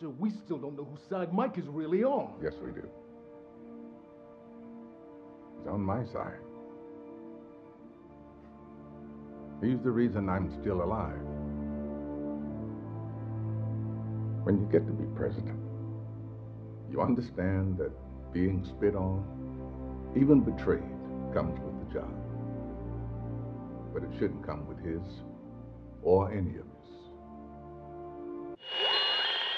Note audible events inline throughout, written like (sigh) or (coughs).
So we still don't know whose side Mike is really on. Yes, we do. He's on my side. He's the reason I'm still alive. When you get to be president, you understand that being spit on, even betrayed, comes with the job. But it shouldn't come with his or any of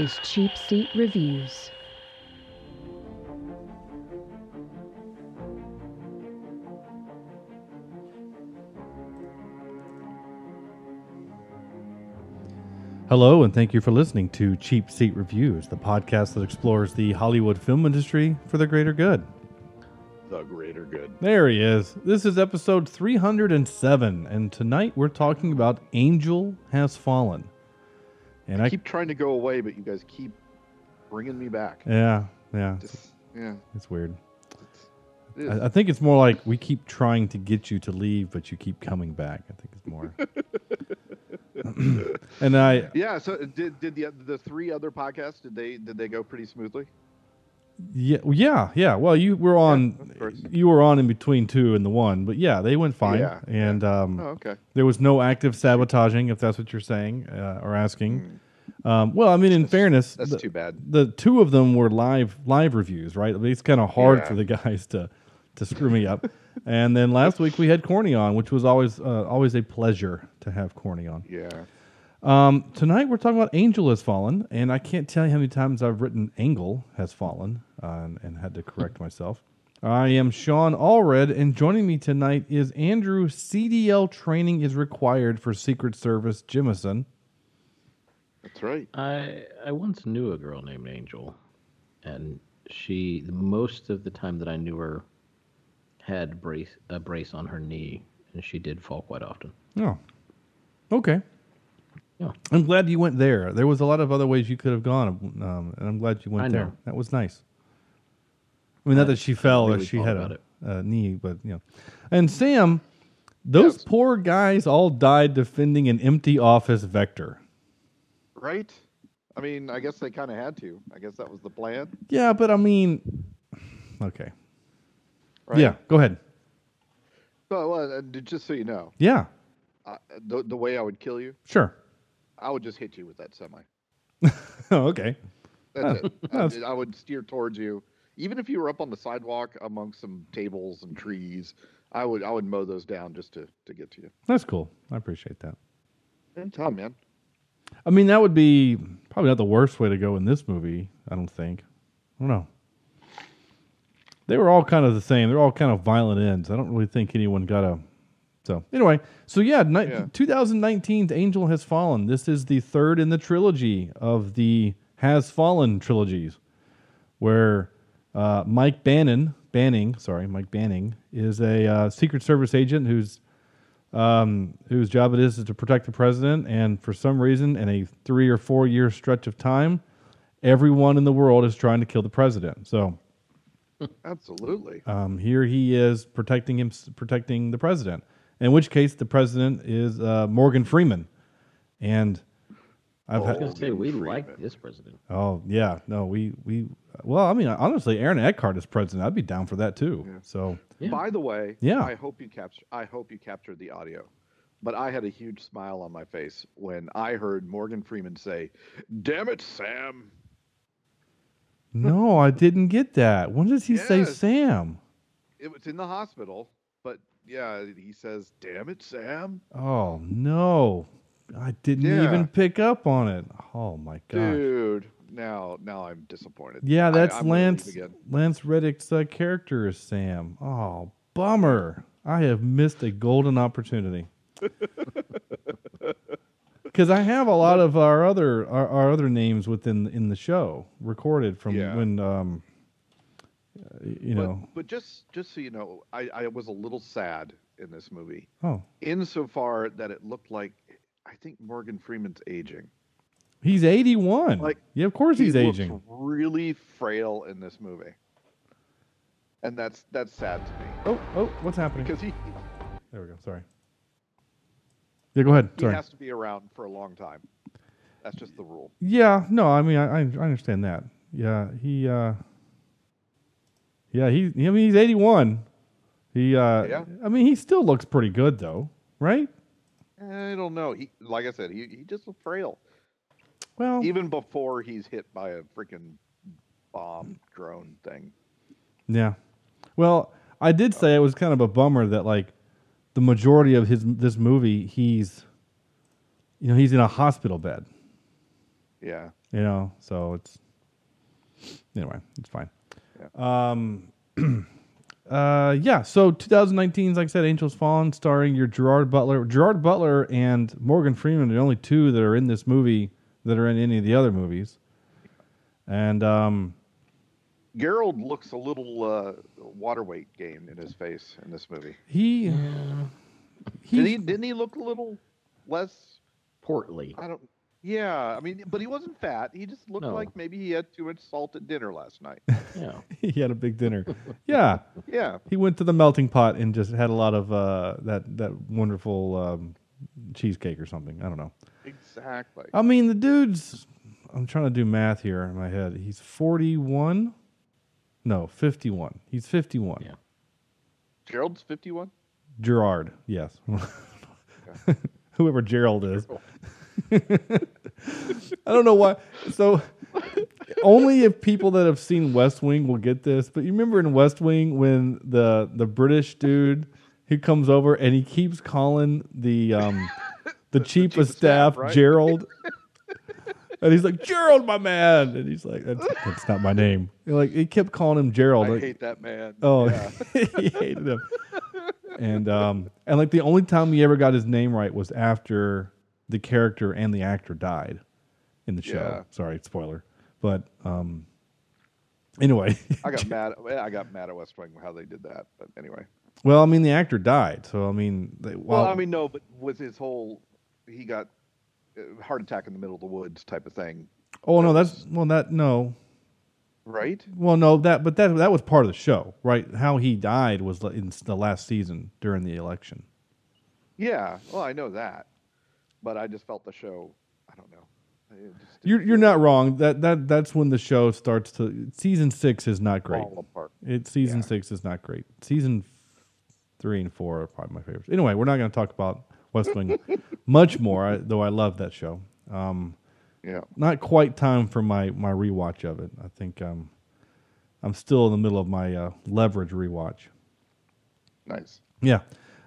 Is Cheap Seat Reviews. Hello, and thank you for listening to Cheap Seat Reviews, the podcast that explores the Hollywood film industry for the greater good. The greater good. There he is. This is episode 307, and tonight we're talking about Angel Has Fallen. And I I, keep trying to go away, but you guys keep bringing me back. yeah, yeah, it's, Just, yeah. it's weird. I, I think it's more like we keep trying to get you to leave, but you keep coming back. I think it's more. (laughs) and I, yeah. So uh, did did the the three other podcasts did they did they go pretty smoothly? Yeah, yeah, yeah. Well, you were on, course. you were on in between two and the one, but yeah, they went fine. Yeah, and um, Oh, okay. there was no active sabotaging, if that's what you're saying uh, or asking. Um, well, I mean, in fairness, Hmm. That's the, too bad. the two of them were live live reviews, right? It's kind of hard Yeah. for the (laughs) guys to to screw me up. and then last week we had Corny on, which was always uh, always a pleasure to have Corny on. Yeah. Um, tonight we're talking about Angel Has Fallen, and I can't tell you how many times I've written Angle Has Fallen uh, and, and had to correct myself. I am Sean Allred, and joining me tonight is Andrew. CDL training is required for Secret Service Jimison. That's right. I I once knew a girl named Angel, and she most of the time that I knew her had brace a brace on her knee, and she did fall quite often. Oh, okay. Yeah. I'm glad you went there. There was a lot of other ways you could have gone, um, and I'm glad you went I there. know. That was nice. I mean, not that she I fell or really she had a, a knee, but you know. And Sam, those Yes. poor guys all died defending an empty office vector. Right. I mean, I guess they kind of had to. I guess that was the plan. Yeah, but I mean, okay. Right? Yeah, go ahead. So, well, uh, just so you know, Yeah, uh, the the way I would kill you, sure. I would just hit you with that semi. (laughs) oh, okay. That's it. (laughs) I, I would steer towards you, even if you were up on the sidewalk among some tables and trees. I would I would mow those down just to to get to you. That's cool. I appreciate that. Anytime, man. I mean, that would be probably not the worst way to go in this movie. I don't think. I don't know. They were all kind of the same. They're all kind of violent ends. I don't really think anyone got a. So anyway, so yeah, ni- Yeah. 2019's Angel Has Fallen. This is the third in the trilogy of the Has Fallen trilogies, where uh, Mike Bannon, Banning, sorry, Mike Banning is a uh, Secret Service agent who's um, whose job it is, is to protect the president. And for some reason, in a three or four year stretch of time, everyone in the world is trying to kill the president. So (laughs) Absolutely. um, here he is protecting him, protecting the president. In which case, the president is uh, Morgan Freeman, and I've I was had. gonna say we Freeman. like this president. Oh yeah, no, we we well, I mean, honestly, Aaron Eckhart is president. I'd be down for that too. So Yeah. By the way, Yeah. I hope you capture I hope you captured the audio. But I had a huge smile on my face when I heard Morgan Freeman say, "Damn it, Sam." no, I didn't get that. When does he say Sam? It was in the hospital, but yeah, he says, "Damn it, Sam." Oh no, I didn't Yeah. even pick up on it. Oh my god, Dude, now now I'm disappointed. Yeah, that's leave Lance. Lance Reddick's uh, character is Sam. Oh, bummer. I have missed a golden opportunity. (laughs) because I have a lot of our other our, our other names within in the show recorded from Yeah. when um, you but, know. but just just so you know, I, I was a little sad in this movie, Oh, insofar that it looked like I think Morgan Freeman's aging. he's eighty one. Like, yeah, of course he's he looks aging. really frail in this movie, and that's that's sad to me Oh, oh, what's happening? because he There we go. Sorry. Yeah, go ahead. Sorry. he has to be around for a long time. That's just the rule. Yeah, no, I mean, I, I I understand that. Yeah, he, uh, yeah, he, I mean, he's 81. He, uh, Yeah. I mean, he still looks pretty good though, right? I don't know. He like I said, he he just looked frail Well, even before he's hit by a freaking bomb drone thing. yeah. Well, I did say it was kind of a bummer that like the majority of his this movie, he's, you know, he's in a hospital bed. Yeah. You know, so it's anyway, it's fine. Um, (clears throat) uh, yeah. So 2019, like I said, Angels Fallen, starring your Gerard Butler. Gerard Butler and Morgan Freeman are the only two that are in this movie that are in any of the other movies. And um, Gerald looks a little uh, water weight gain in his face in this movie. he, Did he didn't he look a little less Portly. I don't yeah, I mean but he wasn't fat. He just looked No. like maybe he had too much salt at dinner last night. (laughs) Yeah. (laughs) he had a big dinner. (laughs) yeah, yeah. he went to the melting pot and just had a lot of uh, that that wonderful um, cheesecake or something. I don't know. Exactly. I mean, the dude's. I'm trying to do math here in my head. He's 41. No, 51. He's 51. Yeah. Gerald's 51? Gerard, yes. Whoever Gerald is. (laughs) I don't know why. So, only if people that have seen West Wing will get this. But you remember in West Wing when the the British dude he comes over and he keeps calling the um the (laughs) chief of staff, staff, right? Gerald. (laughs) And he's like, Gerald, my man. And he's like, that's, that's not my name. And like, he kept calling him Gerald. I Like, hate that man. Oh, Yeah. he hated him. And um, and like the only time he ever got his name right was after the character and the actor died in the show. Yeah. Sorry, spoiler. But um, anyway, (laughs) I got (laughs) mad I got mad at West Wing how they did that. But anyway. well, I mean, the actor died, so I mean, they, Well, well, I mean no, but with his whole he got uh, heart attack in the middle of the woods type of thing, oh no, that's well, that no, right? well, no, that but that that was part of the show, right? How he died was in the last season during the election. Yeah, well, I know that, but I just felt the show. I don't know. You're you're not wrong. That that that's when the show starts to season six is not great. fall apart. It season Yeah. six is not great. Season three and four are probably my favorites. Anyway, we're not going to talk about West Wing (laughs) much more, I, though I love that show. Um, Yeah, not quite time for my my rewatch of it. I think um, I'm still in the middle of my uh, leverage rewatch. nice. Yeah.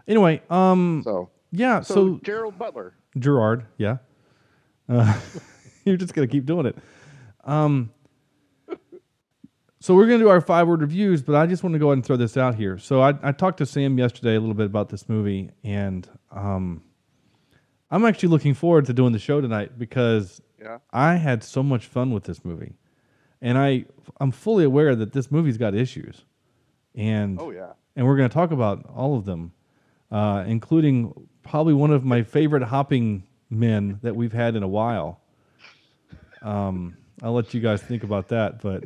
Anyway, um, So, yeah. so, So, Gerald Butler. Gerard, yeah. Uh, (laughs) you're just gonna keep doing it. Um, so we're gonna do our five word reviews, but I just want to go ahead and throw this out here. So I, I talked to Sam yesterday a little bit about this movie, and um, I'm actually looking forward to doing the show tonight because Yeah. I had so much fun with this movie, and I I'm fully aware that this movie's got issues, and Oh yeah. and we're going to talk about all of them, uh, including probably one of my favorite hopping men that we've had in a while. Um, I'll let you guys think about that, but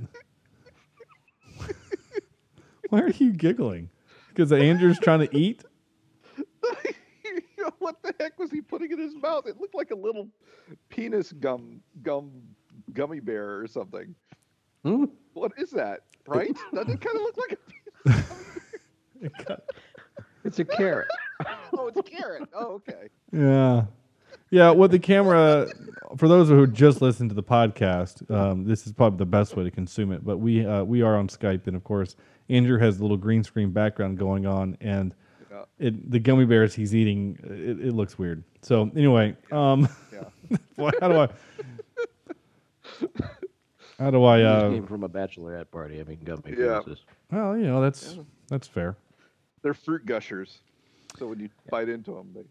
(laughs) why are you giggling? Because Andrew's trying to eat. (laughs) what the heck was he putting in his mouth? It looked like a little penis gum gum gummy bear or something. Hmm? What is that? Right? Doesn't it kind of look like a (laughs) It's a carrot. (laughs) Oh, it's a carrot. Oh, okay. Yeah. Yeah, with the camera, for those who just listened to the podcast, um, this is probably the best way to consume it. But we uh, we are on Skype, and of course, Andrew has a little green screen background going on, and Yeah. it the gummy bears he's eating, it, it looks weird. So anyway, um, Yeah. (laughs) boy, how do I? How do I? He Uh, came from a bachelorette party. I mean, gummy Yeah. penises. well, you know that's that's fair. They're fruit gushers. So when you bite into them, they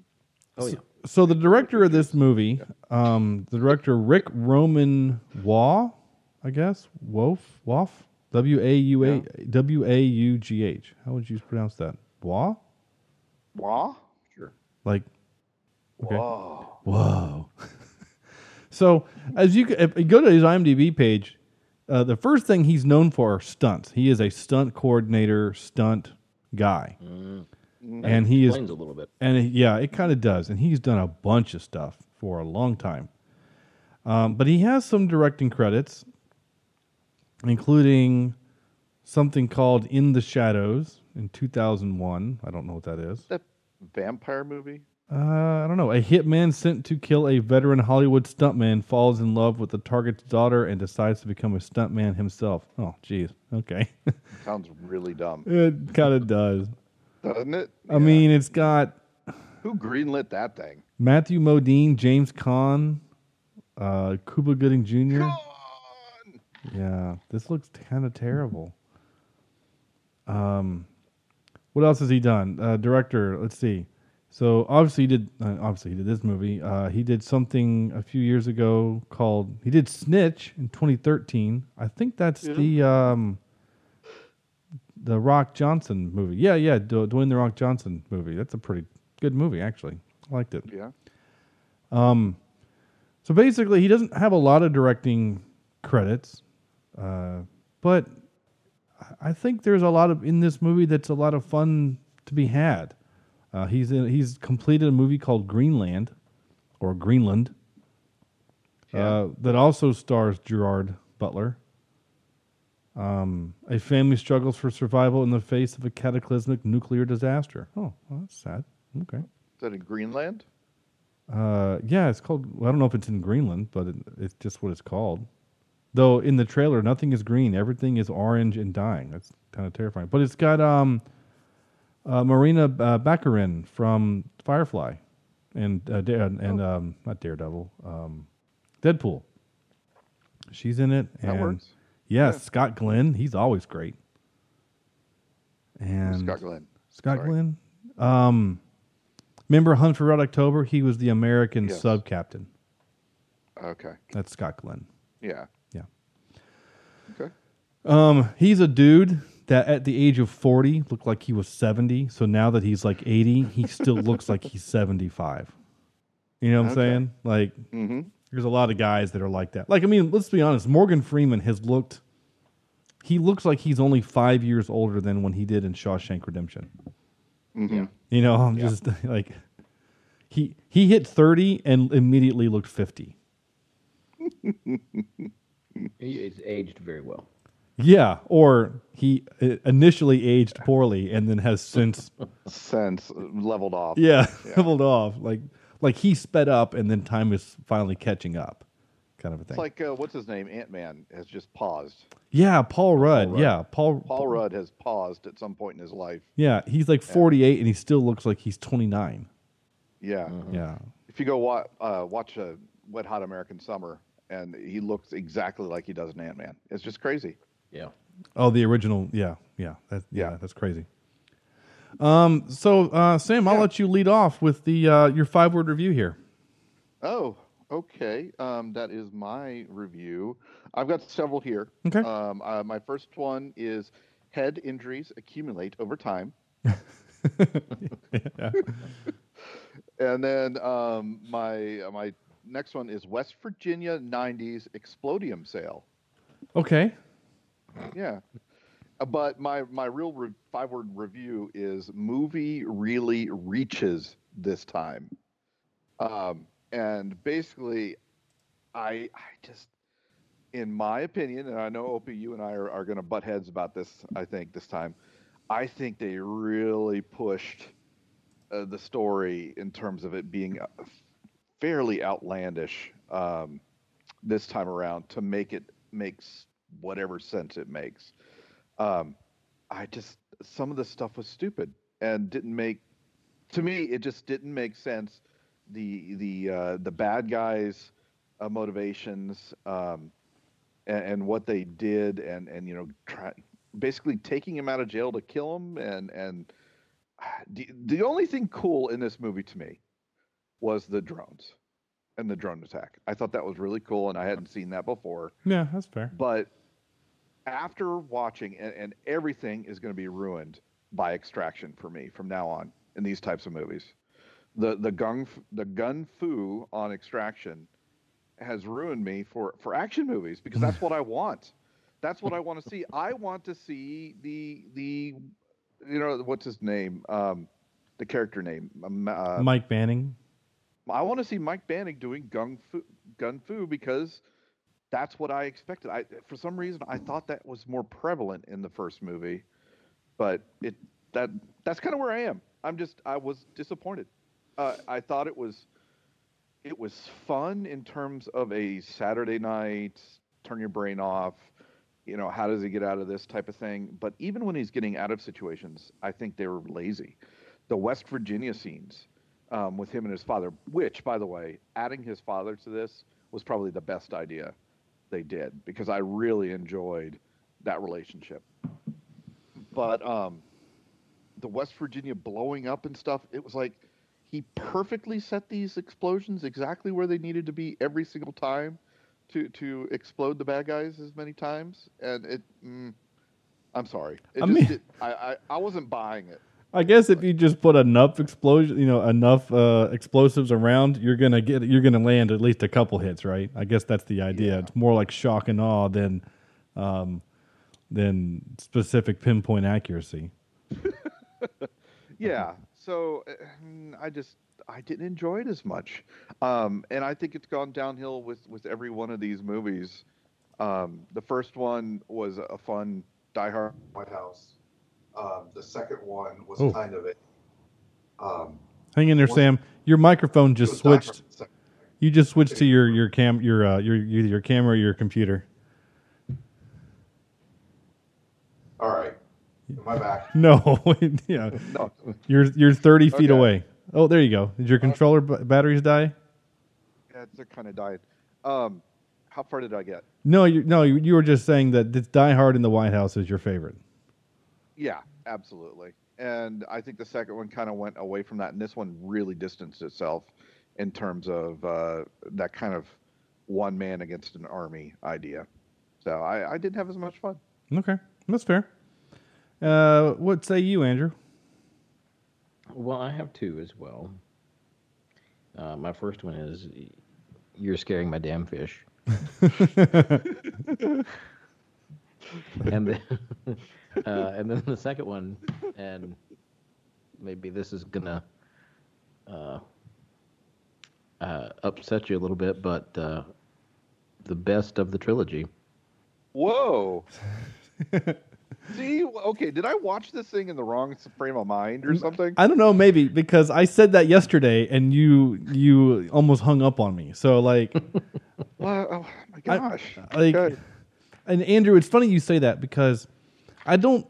Oh yeah. So the director of this movie, um, the director Rick Roman Waugh, I guess Wolf Woff W A U A W A U G H. How would you pronounce that? Waugh? Waugh. Sure. Like okay. Whoa. Whoa. (laughs) so as you if you go to his IMDb page, uh, the first thing he's known for are stunts. He is a stunt coordinator, stunt guy, and he is Explains a little bit. and it- yeah, it kind of does. And he's done a bunch of stuff for a long time. Um, but he has some directing credits, including something called In the Shadows in 2001. I don't know what that is. That vampire movie? Uh, I don't know. A hitman sent to kill a veteran Hollywood stuntman falls in love with the target's daughter and decides to become a stuntman himself. Oh, geez. Okay. (laughs) Sounds really dumb. it kind of does. Doesn't it? I mean, it's got Who greenlit that thing? Matthew Modine, James Caan, uh, Cuba Gooding Jr. Gone! Yeah, this looks kind of terrible. Um, what else has he done? Uh, director, let's see. So obviously he did. Uh, obviously he did this movie. Uh, he did something a few years ago called. He did Snitch in 2013. I think that's the um, the Rock Johnson movie. Yeah, yeah, Du- Dwayne the Rock Johnson movie. That's a pretty good movie actually. I liked it. Yeah. Um, so basically, he doesn't have a lot of directing credits, uh, but I think there's a lot of in this movie that's a lot of fun to be had. Uh, he's in, he's completed a movie called Greenland, or Greenland, uh, that also stars Gerard Butler. Um, a family struggles for survival in the face of a cataclysmic nuclear disaster. Oh, well, that's sad. Okay. Is that in Greenland? Uh, yeah, it's called. Well, I don't know if it's in Greenland, but it, it's just what it's called. Though in the trailer, nothing is green; everything is orange and dying. That's kind of terrifying. But it's got um, uh, Marina uh, Baccarin from Firefly, and uh, Dare, and um, not Daredevil, um, Deadpool. She's in it. That and works. Yes, Scott Glenn. He's always great. And Scott Glenn. Scott Sorry. Glenn. Um, remember Hunt for Red October? He was the American Yes. sub captain. Okay. That's Scott Glenn. Yeah. Yeah. Okay. Um, he's a dude that at the age of 40 looked like he was 70. So now that he's like 80, he still looks like he's 75. You know what I'm Okay. saying? Like, Mm-hmm. there's a lot of guys that are like that. Like, I mean, let's be honest. Morgan Freeman has looked, he looks like he's only five years older than when he did in Shawshank Redemption. Mm-hmm. You know, I'm just (laughs) like, he, he hit 30 and immediately looked 50. (laughs) It's aged very well. Yeah, or he uh, initially aged poorly and then has since Sense leveled off. yeah, (laughs) leveled off. Like like he sped up and then time is finally catching up, kind of a thing. It's like uh, what's his name? Ant Man has just paused. yeah, Paul Rudd. Rudd. Yeah, Paul. Paul Rudd has paused at some point in his life. Yeah, he's like 48 and he still looks like he's 29. Yeah. Yeah. If you go wa- uh, watch a Wet Hot American Summer, and he looks exactly like he does in Ant Man. It's just crazy. Yeah. Oh, the original. Yeah, yeah. That, yeah, Yeah. that's crazy. Um. So, uh, Sam, I'll Yeah. let you lead off with the uh, your five word review here. Oh, okay. Um, that is my review. I've got several here. Okay. Um, uh, my first one is head injuries accumulate over time. (laughs) (laughs) And then um, my uh, my next one is West Virginia '90s explodium sale. Okay. Yeah, Uh, but my my real re- five word review is movie really reaches this time, um, and basically, I I just, in my opinion, and I know Opie, you and I are, are going to butt heads about this. I think this time, I think they really pushed uh, the story in terms of it being uh, fairly outlandish um, this time around to make it makes whatever sense it makes. Um, I just some of the stuff was stupid and didn't make to me it just didn't make sense. The the uh, the bad guys' uh, motivations um, and, and what they did and and you know try, basically taking him out of jail to kill him and and (sighs) the, the only thing cool in this movie to me was the drones and the drone attack. I thought that was really cool, and I hadn't seen that before. Yeah, that's fair. But after watching, and, and everything is going to be ruined by extraction for me from now on in these types of movies. The the gun the gun fu on extraction has ruined me for for action movies because that's what I want. That's what I want to see. I want to see the the you know what's his name um, the character name um, uh, Mike Banning. I want to see Mike Banning doing gun fu, gun fu because that's what I expected. I for some reason I thought that was more prevalent in the first movie, but it that that's kind of where I am. I'm just I was disappointed. Uh, I thought it was it was fun in terms of a Saturday night turn your brain off. You know, how does he get out of this type of thing? But even when he's getting out of situations, I think they were lazy. The West Virginia scenes um, with him and his father, which, by the way, adding his father to this was probably the best idea they did because I really enjoyed that relationship. But um, the West Virginia blowing up and stuff, it was like he perfectly set these explosions exactly where they needed to be every single time to to explode the bad guys as many times, and it. Mm, I'm sorry. It I just mean- did, I, I I wasn't buying it. I guess if you just put enough explosion, you know, enough uh, explosives around, you're gonna get, you're gonna land at least a couple hits, right? I guess that's the idea. Yeah. It's more like shock and awe than, um, than specific pinpoint accuracy. (laughs) Yeah. So uh, I just I didn't enjoy it as much, um, and I think it's gone downhill with with every one of these movies. Um, the first one was a fun Die Hard White House. Um, the second one was Oh. kind of a. Um, Hang in there, Was- Sam. Your microphone just was Die Hard switched. You just switched to your your cam your uh, your your your camera or your computer. All right. Am I back? (laughs) No, (laughs) yeah, No. you're you're 30 feet Okay. away. Oh, there you go. Did your controller b- batteries die? Yeah, they're kind of died. Um, how far did I get? No, you no, you, you were just saying that Die Hard in the White House is your favorite. Yeah, absolutely. And I think the second one kind of went away from that, and this one really distanced itself in terms of uh, that kind of one man against an army idea. So I, I didn't have as much fun. Okay, that's fair. Uh, what say you, Andrew? Well, I have two as well. Uh, my first one is "You're scaring my damn fish," (laughs) (laughs) (laughs) and then (laughs) uh, and then the second one, and maybe this is gonna uh, uh, upset you a little bit, but uh, the best of the trilogy. Whoa. (laughs) See, okay, did I watch this thing in the wrong frame of mind or something? I don't know, maybe because I said that yesterday and you you almost hung up on me. So like, Well, oh my I- gosh. like, Okay. And Andrew, it's funny you say that because I don't.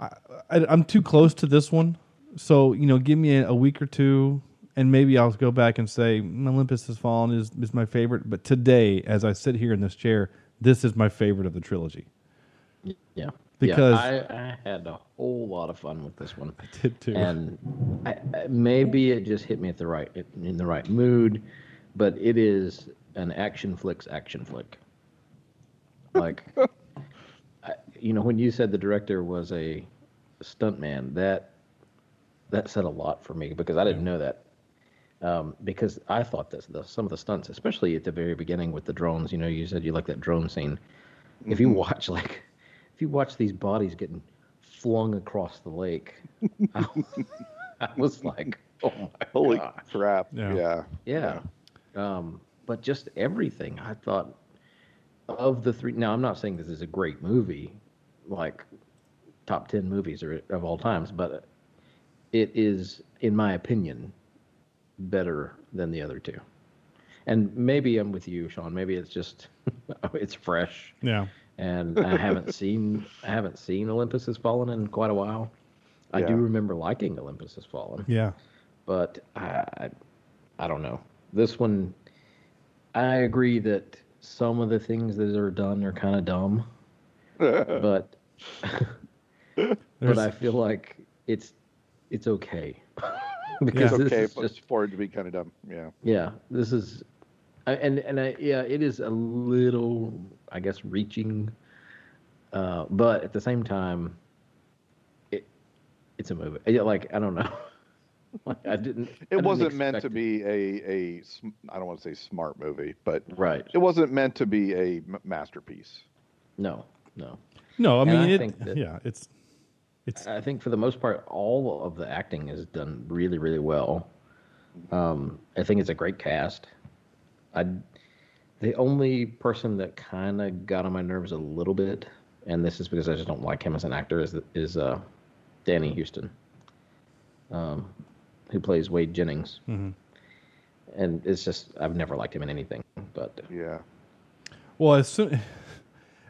I, I, I'm too close to this one, so you know, give me a, a week or two, and maybe I'll go back and say "Mm, Olympus Has Fallen is is my favorite. But today, as I sit here in this chair, this is my favorite of the trilogy. Yeah, Because- yeah, I, I had a whole lot of fun with this one. (laughs) I did too. and I, maybe it just hit me at the right in the right mood, but it is an action flick's action flick. Like, I, you know, when you said the director was a stuntman, that that said a lot for me because I didn't know that. Um, because I thought that the, some of the stunts, especially at the very beginning with the drones, you know, you said you like that drone scene. If you watch like, if you watch these bodies getting flung across the lake, (laughs) I, I was like, oh my Holy god, crap. Yeah. yeah. yeah. Um, but just everything, I thought of the three. Now, I'm not saying this is a great movie, like top ten movies or, of all times, but it is, in my opinion, better than the other two. And maybe I'm with you, Sean. Maybe it's just (laughs) it's fresh, yeah, and I haven't (laughs) seen I haven't seen Olympus Has Fallen in quite a while. I do remember liking Olympus Has Fallen yeah. but I, I, I don't know. This one, I agree that some of the things that are done are kind of dumb, (laughs) but but I feel like it's it's okay. (laughs) because It's okay is for, just for it to be kind of dumb. Yeah. yeah, this is, I- and and I, yeah, it is a little, I guess, reaching, uh, but at the same time, it it's a movie. Yeah, Like I don't know, (laughs) (laughs) like I didn't. I It didn't wasn't meant to it. be a a sm- I don't want to say smart movie, but right. it wasn't meant to be a m- masterpiece. No, no. No, I mean I it. think that- yeah, it's it's I think for the most part, all of the acting is done really, really well. Um, I think it's a great cast. I, the only person that kind of got on my nerves a little bit, and this is because I just don't like him as an actor, is is uh, Danny Huston, um, who plays Wade Jennings. And it's just I've never liked him in anything, but Yeah. well as soon. (laughs)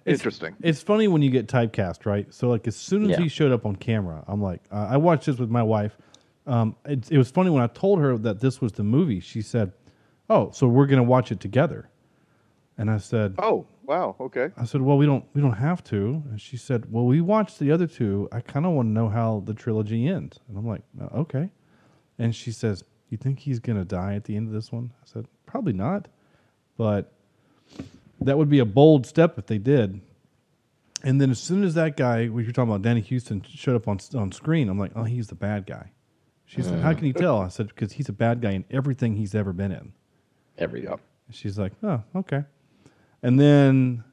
It's, Interesting. It's funny when you get typecast, right? So like as soon as Yeah. he showed up on camera, I'm like, uh, I watched this with my wife. Um, it, it was funny when I told her that this was the movie. She said, "Oh, so we're gonna watch it together," and I said, Oh wow. Okay. I said, "Well, we don't we don't have to." And she said, "Well, we watched the other two. I kind of want to know how the trilogy ends." And I'm like, "Uh, "Okay." And she says, "You think he's gonna die at the end of this one?" I said, "Probably not, but that would be a bold step if they did." And then as soon as that guy, what you're talking about, Danny Huston, showed up on on screen, I'm like, "Oh, he's the bad guy." She said, "How can you tell?" I said, "Because he's a bad guy in everything he's ever been in." every up. She's like, oh, okay. And then,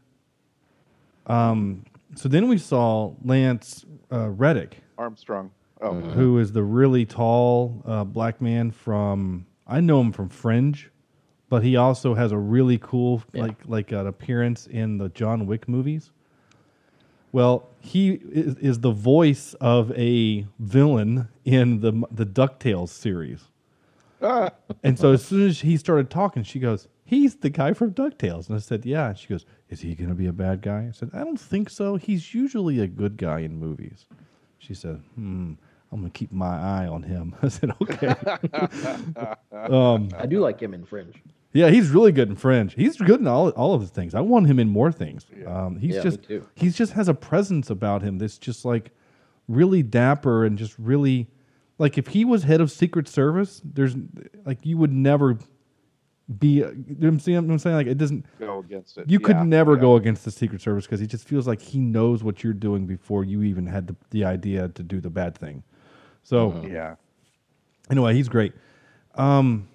um, so then we saw Lance uh, Reddick, Armstrong. Oh. who is the really tall uh, black man from. I know him from Fringe, but he also has a really cool Yeah. like like an appearance in the John Wick movies. Well, he is, is the voice of a villain in the the Ducktales series. Ah, And so as soon as he started talking, she goes, "He's the guy from Ducktales." And I said, "Yeah." And she goes, "Is he going to be a bad guy?" I said, "I don't think so. He's usually a good guy in movies." She said, "Hmm, I'm going to keep my eye on him." (laughs) I said, "Okay." (laughs) um, I do like him in Fringe. yeah, he's really good in Fringe. He's good in all all of his things. I want him in more things. Um, he's Yeah, just too. he's just has a presence about him that's just like really dapper and just really like if he was head of Secret Service, there's like you would never be. You know what I'm saying? I'm saying like it doesn't. go against it. You could Yeah, never yeah. go against the Secret Service because he just feels like he knows what you're doing before you even had the, the idea to do the bad thing. So Yeah. anyway, he's great. Um,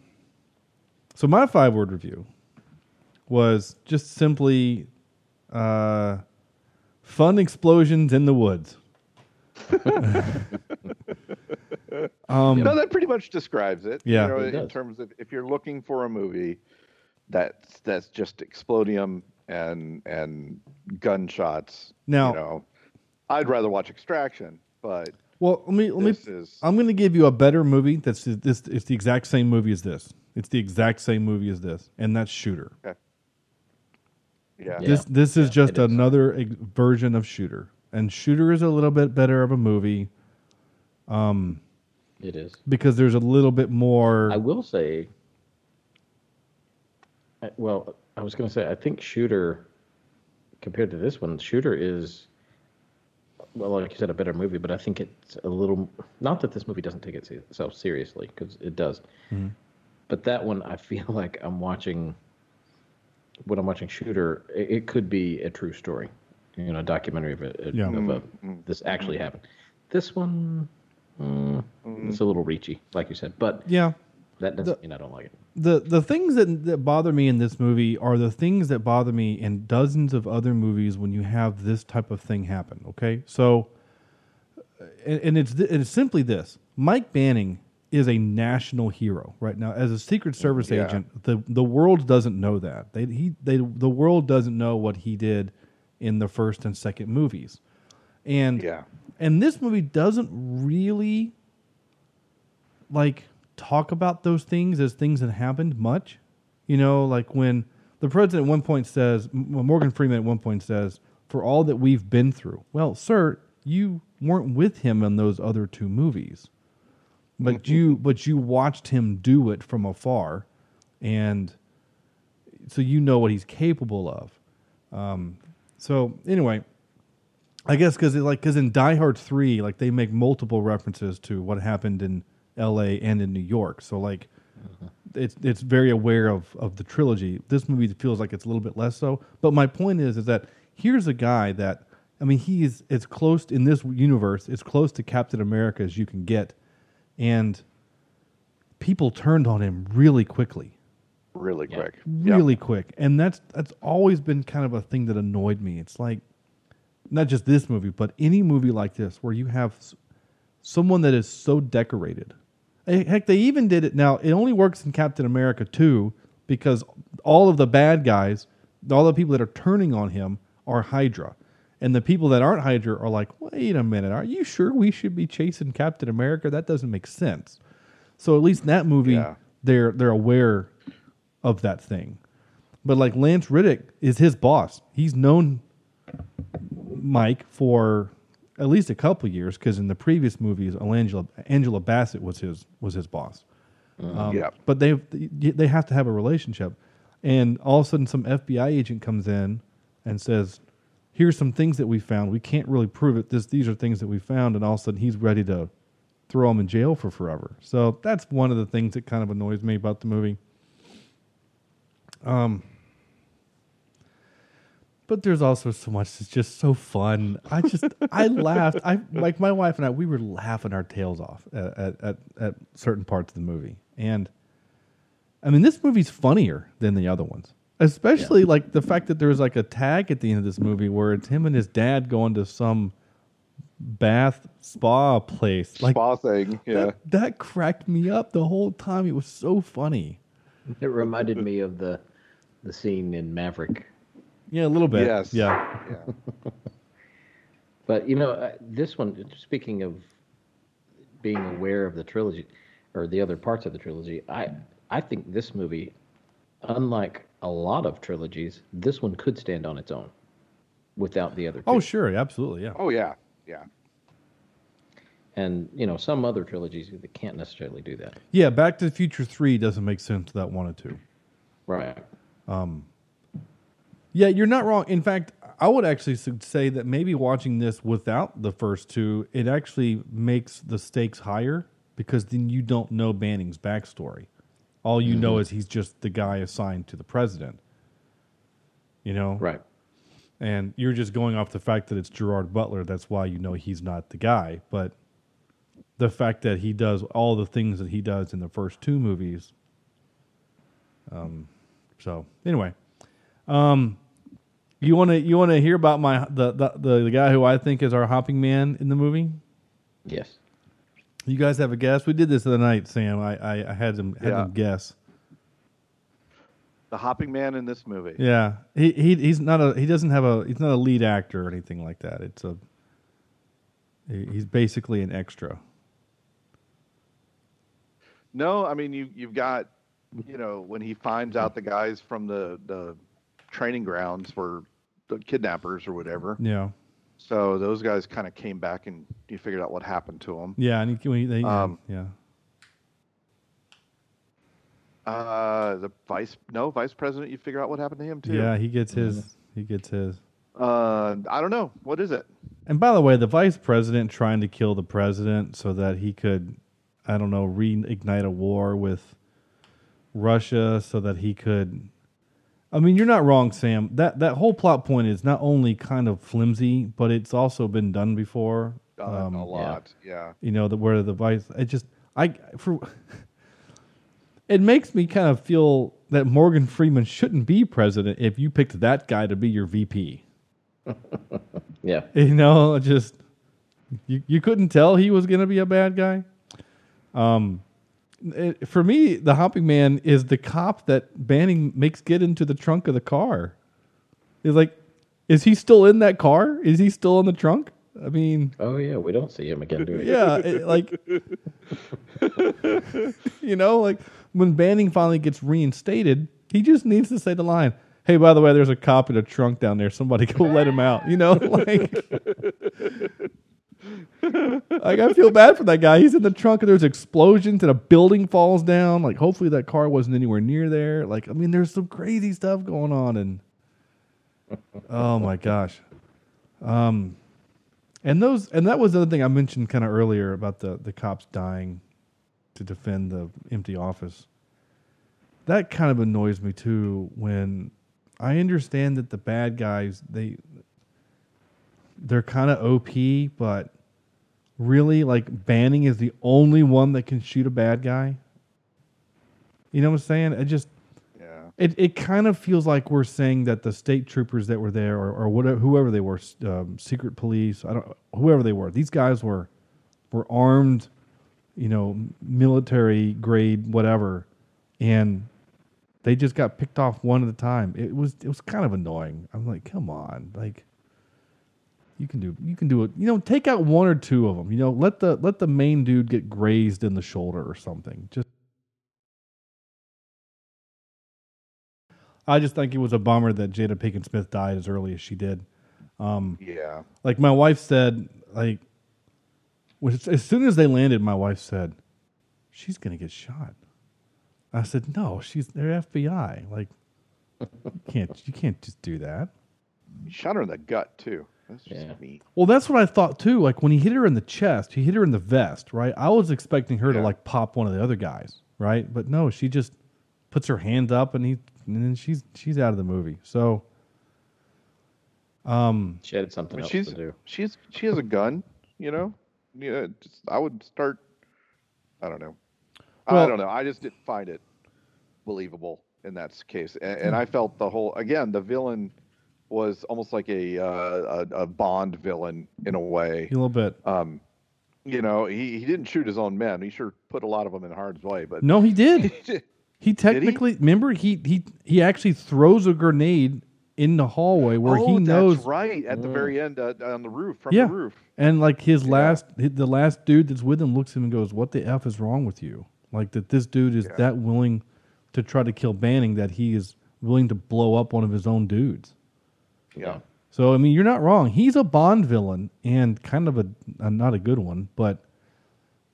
so my five word review was just simply uh, fun explosions in the woods. (laughs) um, no, that pretty much describes it. Yeah. You know, It in does. terms of if you're looking for a movie that's that's just explodium and and gunshots. Now- you know, I'd rather watch Extraction, but well, let me let me. is I'm going to give you a better movie. That's this. It's the exact same movie as this. It's the exact same movie as this, and that's Shooter. yeah. Yeah. This this is just another ex- version of Shooter, and Shooter is a little bit better of a movie Um, It is. because there's a little bit more. I will say. Well, I was going to say I think Shooter, compared to this one, Shooter is, well, like you said, a better movie. But I think it's a little. Not that this movie doesn't take itself seriously, because it does. Mm-hmm. But that one, I feel (laughs) like I'm watching. When I'm watching Shooter, it, it could be a true story, you know, a documentary of, a, Yeah. of a, mm-hmm. this actually happened. This one, mm, mm-hmm. it's a little reachy, like you said, but yeah, that doesn't mean I don't like it. the the things that that bother me in this movie are the things that bother me in dozens of other movies when you have this type of thing happen. Okay, so uh, and, and it's th- it's simply this: Mike Banning is a national hero right now as a Secret mm, Service Yeah. agent. the The world doesn't know that they he they the world doesn't know what he did in the first and second movies, and Yeah. and this movie doesn't really like talk about those things as things that happened much. You know, like when the president at one point says, Morgan Freeman at one point says, "For all that we've been through." Well, sir, you weren't with him in those other two movies, but you but you watched him do it from afar, and so you know what he's capable of. Um, so anyway, I guess because it like because in Die Hard three, like they make multiple references to what happened in L.A. and in New York. So like, it's it's very aware of of the trilogy. This movie feels like it's a little bit less so. But my point is, is that here's a guy that I mean, he's it's close in this universe. It's close to Captain America as you can get, and people turned on him really quickly Really Yeah. quick. Yeah. really quick and that's that's always been kind of a thing that annoyed me it's like not just this movie but any movie like this where you have someone that is so decorated heck they even did it now it only works in captain america 2 because all of the bad guys all the people that are turning on him are hydra and the people that aren't hydra are like wait a minute are you sure we should be chasing captain america that doesn't make sense so at least in that movie Yeah. they're they're aware of that thing. But like Lance Reddick is his boss. He's known Mike for at least a couple years because in the previous movies, Angela Angela Bassett was his was his boss. Um, Yeah. But they they have to have a relationship, and all of a sudden, some FBI agent comes in and says, "Here's some things that we found. We can't really prove it. This these are things that we found." And all of a sudden, he's ready to throw him in jail for forever. So that's one of the things that kind of annoys me about the movie. Um, but there's also so much that's just so fun. I just I (laughs) laughed. I like my wife and I. We were laughing our tails off at at, at, at certain parts of the movie, and I mean this movie's funnier than the other ones. Especially like the fact that there's like a tag at the end of this movie where it's him and his dad going to some bath spa place. Like Spa thing. Yeah. that, that cracked me up the whole time. It was so funny. It reminded me of the the scene in Maverick. Yeah, a little bit. Yes. Yeah. Yeah. (laughs) But you know, uh, this one. Speaking of being aware of the trilogy or the other parts of the trilogy, I I think this movie, unlike a lot of trilogies, this one could stand on its own without the other two. Oh, sure. Absolutely. Yeah. Oh yeah. Yeah. And you know, some other trilogies they can't necessarily do that. Yeah. Back to the Future 3 doesn't make sense without one or two. Right. Yeah, you're not wrong. In fact, I would actually say that maybe watching this without the first two, it actually makes the stakes higher because then you don't know Banning's backstory. All you know is he's just the guy assigned to the president. You know? Right. And you're just going off the fact that it's Gerard Butler. That's why you know he's not the guy. But the fact that he does all the things that he does in the first two movies. Um, so anyway, um, you want to you want to hear about my the, the the the guy who I think is our hopping man in the movie? Yes. You guys have a guess? We did this the other night, Sam. I I, I had him had Yeah. him guess. The hopping man in this movie. Yeah, he he he's not a he doesn't have a he's not a lead actor or anything like that. It's a he's basically an extra. No, I mean you you've got you know when he finds out the guys from the the training grounds were the kidnappers or whatever. Yeah, So those guys kind of came back and you figured out what happened to them. yeah, and he, he, they, Um, yeah. Uh, the vice no vice president. You figure out what happened to him too. Yeah, he gets his. He gets his. Uh, I don't know. What is it? And by the way, the vice president trying to kill the president so that he could, I don't know, reignite a war with Russia so that he could. I mean, you're not wrong, Sam. That that whole plot point is not only kind of flimsy, but it's also been done before. Done Um, a lot. Yeah. you know, the where the vice. It just I for. It makes me kind of feel that Morgan Freeman shouldn't be president if you picked that guy to be your VP. (laughs) Yeah. You know, just you you couldn't tell he was going to be a bad guy. Um, it- for me, the hopping man is the cop that Banning makes get into the trunk of the car. Is like, is he still in that car? Is he still in the trunk? I mean, Oh yeah, we don't see him again, do we? (laughs) yeah, it- like (laughs) you know, like when Banning finally gets reinstated, he just needs to say the line, "Hey, by the way, there's a cop in a trunk down there. Somebody go let him out." You know, (laughs) like like I feel bad for that guy. He's in the trunk and there's explosions and a building falls down. Like hopefully that car wasn't anywhere near there. Like I mean, there's some crazy stuff going on and oh my gosh. Um, and those and that was the other thing I mentioned kind of earlier about the the cops dying. to defend the empty office. That kind of annoys me too when I understand that the bad guys they they're kind of OP, but really like Banning is the only one that can shoot a bad guy. You know what I'm saying? It just Yeah. it it kind of feels like we're saying that the state troopers that were there, or, or whatever, whoever they were, um, secret police, I don't, whoever they were, these guys were were armed, you know, military grade, whatever, and they just got picked off one at a time. It was it was kind of annoying. I'm like, come on, like you can do you can do it. You know, take out one or two of them. You know, let the let the main dude get grazed in the shoulder or something. Just I just think it was a bummer that Jada Pinkett Smith died as early as she did. Um, Yeah. like my wife said, like as soon as they landed, my wife said, "She's gonna get shot." I said, "No, she's they're FBI. Like, you can't you can't just do that." He shot her in the gut too. That's just Yeah. mean. Well, that's what I thought too. Like when he hit her in the chest, he hit her in the vest, right? I was expecting her to like pop one of the other guys, right? But no, she just puts her hand up and he and then she's she's out of the movie. So um She had I something mean, else she's to do. she's she has a gun, you know. Yeah, just, I would start. I don't know. I don't know. I just didn't find it believable in that case, and, and I felt the whole again the villain was almost like a uh, a, a Bond villain in a way. a little bit. Um, you know, he, he didn't shoot his own men. He sure put a lot of them in harm's way, but No, he did. (laughs) He technically remember he he he actually throws a grenade in the hallway where oh, he knows right at the very end uh, on the roof from yeah. the roof. And like his last the last dude that's with him looks at him and goes, "What the f is wrong with you?" Like that this dude is that willing to try to kill Banning that he is willing to blow up one of his own dudes. Yeah. So I mean, you're not wrong. He's a Bond villain and kind of a, a not a good one, but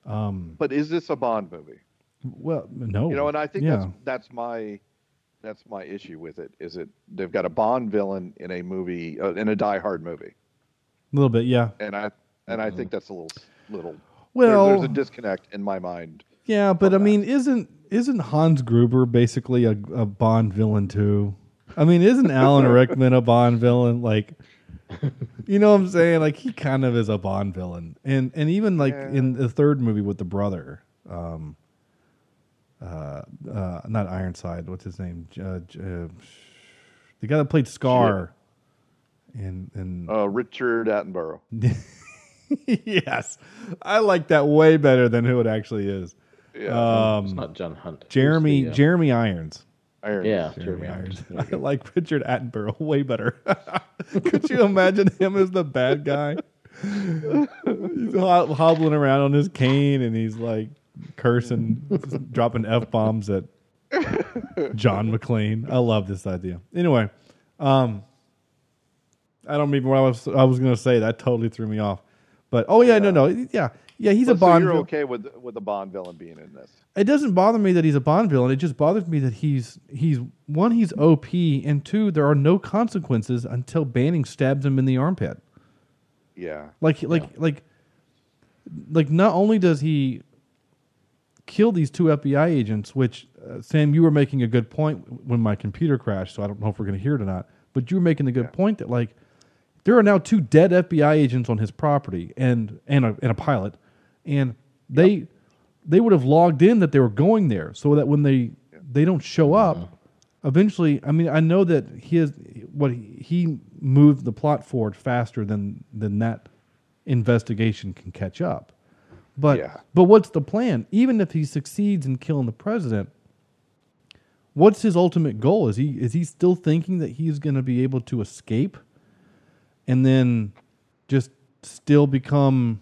um, But is this a Bond movie? well, no, You know, and I think yeah. that's that's my that's my issue with it. Is it they've got a Bond villain in a movie uh, in a Die Hard movie, a little bit, yeah, and I and I think that's a little little. there- Well- there's a disconnect in my mind. yeah. But I mean, isn't isn't Hans Gruber basically a, a Bond villain too? I mean, isn't Alan Rickman a Bond villain? Like, you know what I'm saying? Like he kind of is a Bond villain, and and even like in the third movie with the brother, um, uh, uh, not Ironside. What's his name? J- Uh, uh, the guy that played Scar. And and Uh, Richard Attenborough. (laughs) yes, I like that way better than who it actually is. Yeah. Um, It's not John Hunt. Jeremy the, uh, Jeremy Irons. Irons. Yeah, Jeremy Jeremy Irons. Irons. I like Richard Attenborough way better. (laughs) Could you imagine him as the bad guy? he's ho- hobbling around on his cane and he's like cursing, dropping f bombs at John McClane. I love this idea. Anyway, um, I don't remember what I was I was going to say. That totally threw me off. But oh yeah, no, no, yeah, yeah. He's But a so Bond. you're okay with with the Bond villain being in this? It doesn't bother me that he's a Bond villain. It just bothers me that he's he's one he's OP and two there are no consequences until Banning stabs him in the armpit. Yeah. Like like like like not only does he kill these two FBI agents, which uh, Sam you were making a good point when my computer crashed, so I don't know if we're going to hear it or not. But you were making a good point that like there are now two dead FBI agents on his property and and a, and a pilot, and they they would have logged in that they were going there, so that when they they don't show up, eventually. I mean, I know that he has what he, he moved the plot forward faster than than that investigation can catch up. But Yeah. but what's the plan? Even if he succeeds in killing the president, what's his ultimate goal? Is he is he still thinking that he's going to be able to escape and then just still become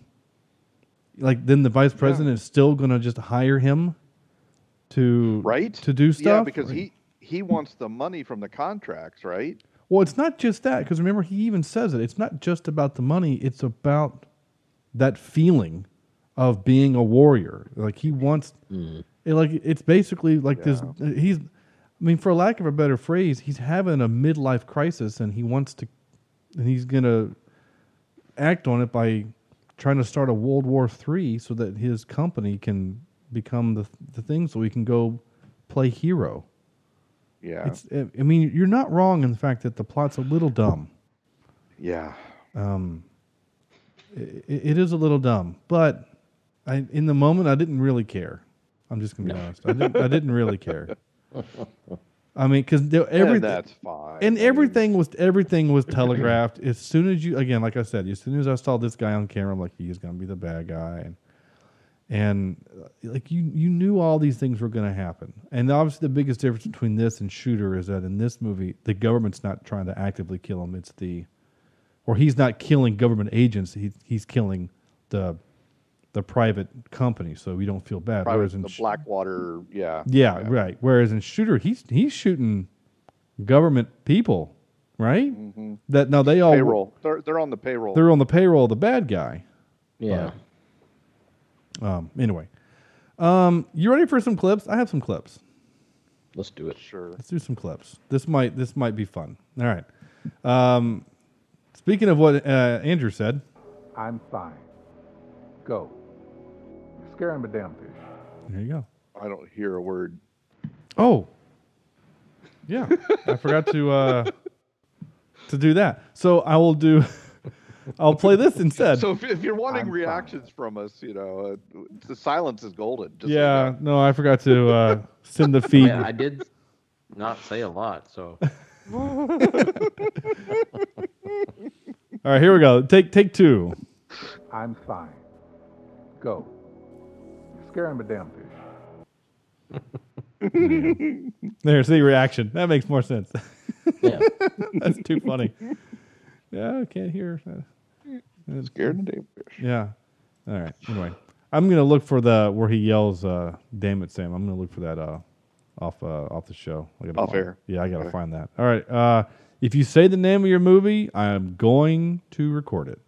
like then the vice president is still going to just hire him to Right. to do stuff? Yeah, because Or- he he wants the money from the contracts, right? Well, it's not just that because remember he even says it. It's not just about the money. It's about that feeling of being a warrior. Like he wants, it, like it's basically like this. Uh, he's, I mean, for lack of a better phrase, he's having a midlife crisis, and he wants to, and he's gonna act on it by trying to start a World War III so that his company can become the the thing so he can go play hero. Yeah. It's I mean you're not wrong in the fact that the plot's a little dumb. yeah. Um, it, it is a little dumb, but I in the moment I didn't really care. I'm just gonna be honest. I didn't I didn't really care. (laughs) I mean, because everything that's fine. and I mean, everything was everything was (clears throat) telegraphed. As soon as you again like i said as soon as i saw this guy on camera i'm like he's gonna be the bad guy. And and uh, like you you knew all these things were gonna happen. And obviously the biggest difference between this and shooter is that in this movie the government's not trying to actively kill him. It's the or he's not killing government agents. He, he's killing the the private company so we don't feel bad private, whereas in the Sh- Blackwater. Yeah. yeah, right. Whereas in shooter, he's he's shooting government people, right? That now they all Mm-hmm. Payroll. They're they're on the payroll. they're on the payroll of the bad guy. Yeah. Um, anyway, um, you ready for some clips? I have some clips. Let's do it. sure. Let's do some clips. This might this might be fun. All right. Um, speaking of what uh, Andrew said, I'm fine. Go. Scare him a damn fish. there you go. I don't hear a word. Oh, yeah. I forgot to uh, to do that. So I will do. (laughs) I'll play this instead. So if, if you're wanting I'm fine. reactions from us, you know, uh, the silence is golden. Just yeah, know. no, I forgot to uh, send the feed. Yeah, I did not say a lot, so (laughs) All right, here we go. Take take two. I'm fine. Go. Scare him a damn fish. (laughs) There's the reaction. That makes more sense. yeah. (laughs) That's too funny. Yeah, I can't hear. uh, Scared of damn fish. Yeah. All right. Anyway, I'm gonna look for the where he yells, uh, "Damn it, Sam!" I'm gonna look for that uh, off uh, off the show. I gotta Off find- air. Yeah, I gotta Okay. find that. All right. Uh, if you say the name of your movie, I'm going to record it.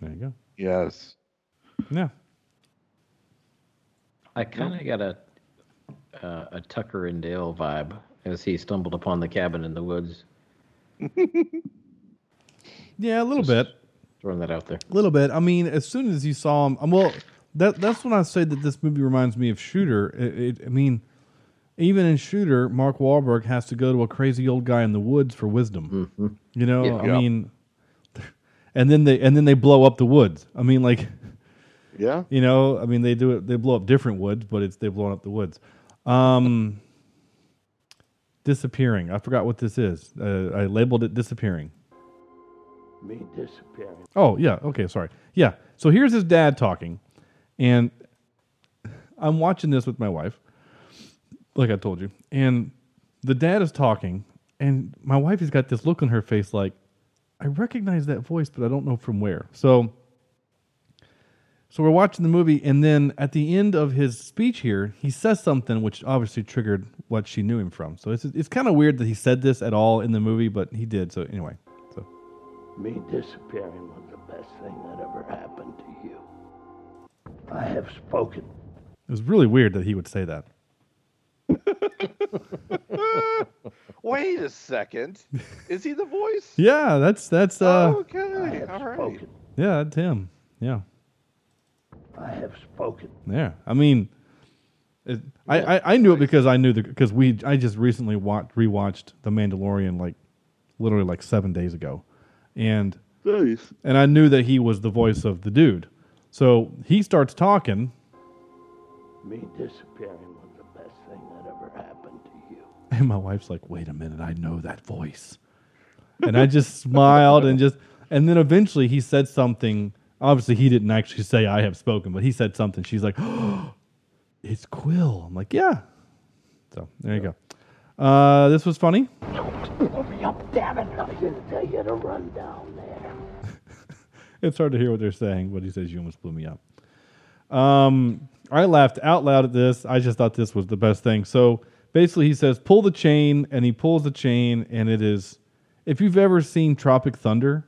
There you go. Yes. Yeah. I kind of got a uh, a Tucker and Dale vibe as he stumbled upon the cabin in the woods. (laughs) Yeah, a little bit. Throwing that out there. A little bit. I mean, as soon as you saw him, um, well, that that's when I say that this movie reminds me of Shooter. It, it, I mean, even in Shooter, Mark Wahlberg has to go to a crazy old guy in the woods for wisdom. You know, Yeah. I Yeah. mean, and then they and then they blow up the woods. I mean, like, Yeah. you know, I mean, they do it. They blow up different woods, but it's they're blowing up the woods. Um, disappearing. I forgot what this is. Uh, I labeled it disappearing. Me disappearing. Oh yeah. Okay. Sorry. Yeah. So here's his dad talking, and I'm watching this with my wife, like I told you, and the dad is talking, and my wife has got this look on her face like, I recognize that voice, but I don't know from where. So. So we're watching the movie, and then at the end of his speech here, he says something which obviously triggered what she knew him from. So it's it's kind of weird that he said this at all in the movie, but he did. So anyway, so Me disappearing was the best thing that ever happened to you. I have spoken. it was really weird that he would say that. (laughs) (laughs) Wait a second. Is he the voice? (laughs) Yeah, that's that's uh I Okay. All right. spoken. yeah, that's him. Yeah. I have spoken. Yeah. I mean it, I, I, I knew it because I knew the because we I just recently watched rewatched The Mandalorian like literally like 7 days ago. And Nice. and I knew that he was the voice of the dude. So he starts talking Me disappearing (laughs) and my wife's like, "Wait a minute, I know that voice." And I just (laughs) smiled and just and then eventually he said something obviously he didn't actually say I have spoken, but he said something. She's like, oh, (gasps) "It's Kuiil." I'm like, "Yeah." So, there you go. Uh, this was funny. Hurry up, damn it. I didn't tell you to run down there. It's hard to hear what they're saying, but he says you almost blew me up. Um, I laughed out loud at this. I just thought this was the best thing. So basically, he says, "Pull the chain," and he pulls the chain, and it is. If you've ever seen Tropic Thunder,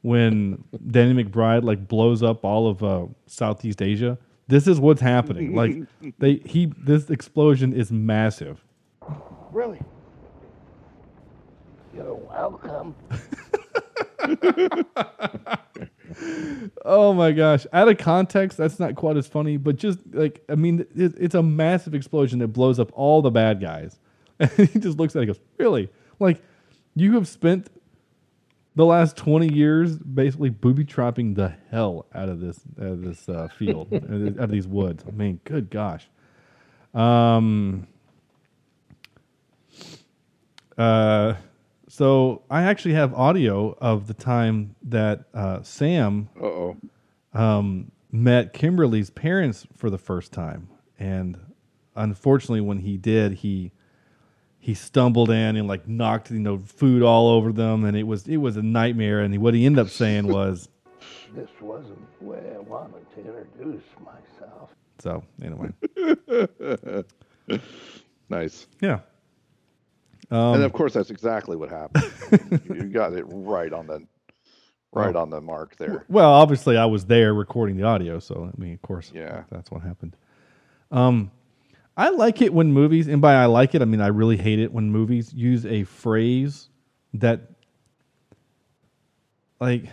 when Danny McBride like blows up all of uh, Southeast Asia, this is what's happening. like (laughs) they he this explosion is massive. Really? You're welcome. (laughs) (laughs) oh my gosh! Out of context, that's not quite as funny. But just like I mean, it, it's a massive explosion that blows up all the bad guys, (laughs) and he just looks at it and goes, "Really? Like you have spent the last twenty years basically booby trapping the hell out of this out of this uh, field, (laughs) out of these woods. I mean, good gosh." Um. Uh, so I actually have audio of the time that uh, Sam um, met Kimberly's parents for the first time, and unfortunately, when he did, he he stumbled in and like knocked you know food all over them, and it was it was a nightmare. And what he ended up saying (laughs) was, This wasn't the way I wanted to introduce myself. so anyway, (laughs) Nice. yeah. And Um, of course, that's exactly what happened. you (laughs) got it right on the right on the mark there. Well, obviously, I was there recording the audio, so I mean, of course, Yeah. that's what happened. Um, I like it when movies, and by I like it, I mean I really hate it when movies use a phrase that, like,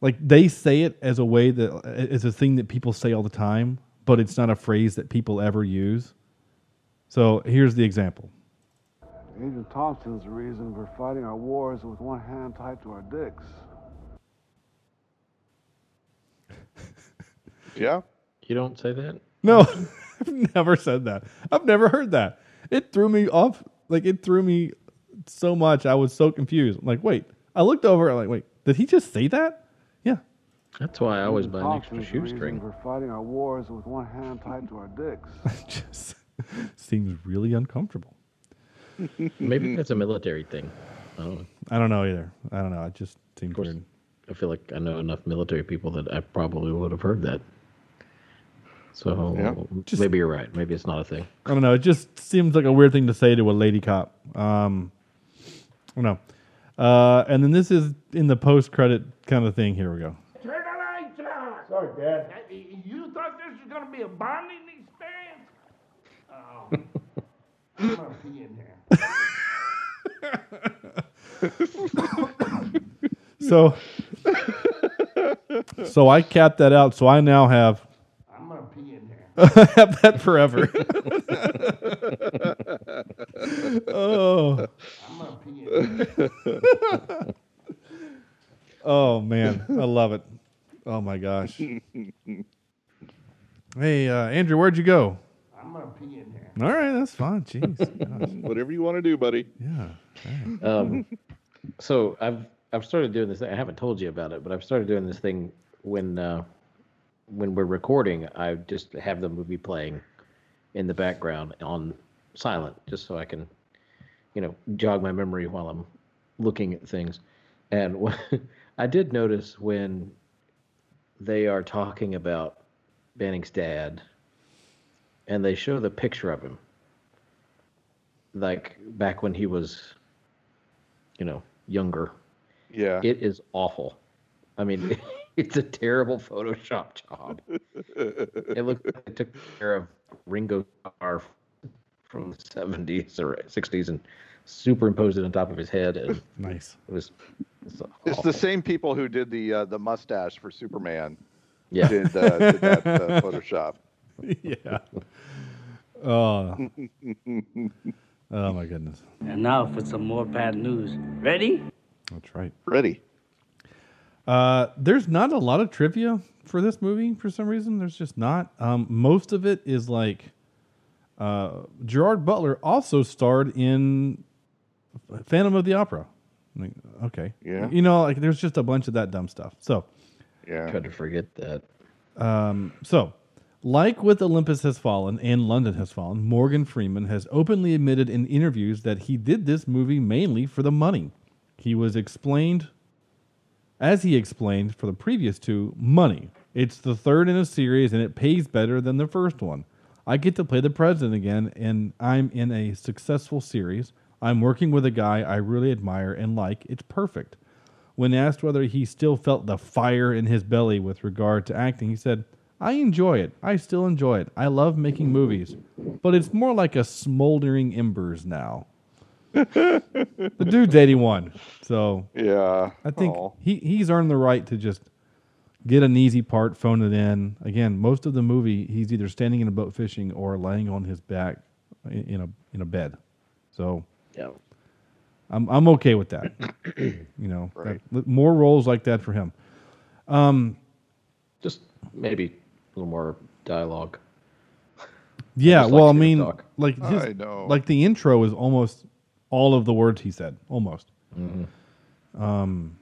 like they say it as a way that as a thing that people say all the time, but it's not a phrase that people ever use. So here's the example. Agent Thompson's the reason we're fighting our wars with one hand tied to our dicks. (laughs) Yeah. You don't say that? No, (laughs) I've never said that. I've never heard that. It threw me off. Like it threw me so much. I was so confused. I'm like, wait. I looked over. I'm like, wait. Did he just say that? Yeah. That's why I always buy an extra Thompson's the shoestring. We're fighting our wars with one hand tied to our dicks. (laughs) just seems really uncomfortable. (laughs) Maybe that's a military thing. I don't know. I don't know either. I don't know. It just seems course. weird. I feel like I know enough military people that I probably would have heard that. So Yeah. Just- maybe you're right. Maybe it's not a thing. I don't know. It just seems like a weird thing to say to a lady cop. Um, I don't know. Uh, and then this is in the post credit kind of thing. Here we go. Turn the lights on. Sorry, Dad. You thought this was going to be a bonding experience? (laughs) Oh. I'm going to pee in there. So, so I capped that out. So I now have I'm to pee in there. (laughs) Have that forever. (laughs) oh, I'm to pee in there. oh man, I love it. Oh my gosh. (laughs) Hey, uh, Andrew, where'd you go? I'm going to pee in there. All right, that's fine. Jeez. (laughs) Whatever you want to do, buddy. yeah. Um, so I've I've started doing this. Thing. I haven't told you about it, but I've started doing this thing when uh, when we're recording. I just have the movie playing in the background on silent, just so I can, you know, jog my memory while I'm looking at things. And wh- (laughs) I did notice when they are talking about Banning's dad, and they show the picture of him, like back when he was, you know, younger. Yeah. It is awful. I mean, (laughs) it's a terrible Photoshop job. It looks like they took care of Ringo Starr from the 70s or 60s and superimposed it on top of his head. And (laughs) Nice. it was. It's, It's the same people who did the uh, the mustache for Superman. Yeah. Did, uh, did that uh, Photoshop. (laughs) yeah. Oh. oh my goodness. And now for some more bad news. Ready? That's right. Ready. Uh, there's not a lot of trivia for this movie for some reason. There's just not. Um, most of it is like uh, Gerard Butler also starred in Phantom of the Opera. Like, okay. Yeah. You know, like there's just a bunch of that dumb stuff. So, Yeah. Tried to forget that. um, so like with Olympus Has Fallen and London Has Fallen, Morgan Freeman has openly admitted in interviews that he did this movie mainly for the money. He was explained, as he explained for the previous two, money. It's the third in a series and it pays better than the first one. I get to play the president again, and I'm in a successful series. I'm working with a guy I really admire and like. It's perfect. When asked whether he still felt the fire in his belly with regard to acting, he said, I enjoy it. I still enjoy it. I love making movies, but it's more like a smoldering embers now. (laughs) the dude's 81. So Yeah. I think Aw. he he's earned the right to just get an easy part, phone it in. Again, most of the movie he's either standing in a boat fishing or laying on his back in, in a in a bed. So Yeah. I'm I'm okay with that. (coughs) you know, Right. that- more roles like that for him. Um, Just maybe a little more dialogue. yeah, just like well, I mean, talk. like his, I know. like the intro is almost all of the words he said, almost. Mm-hmm. Um,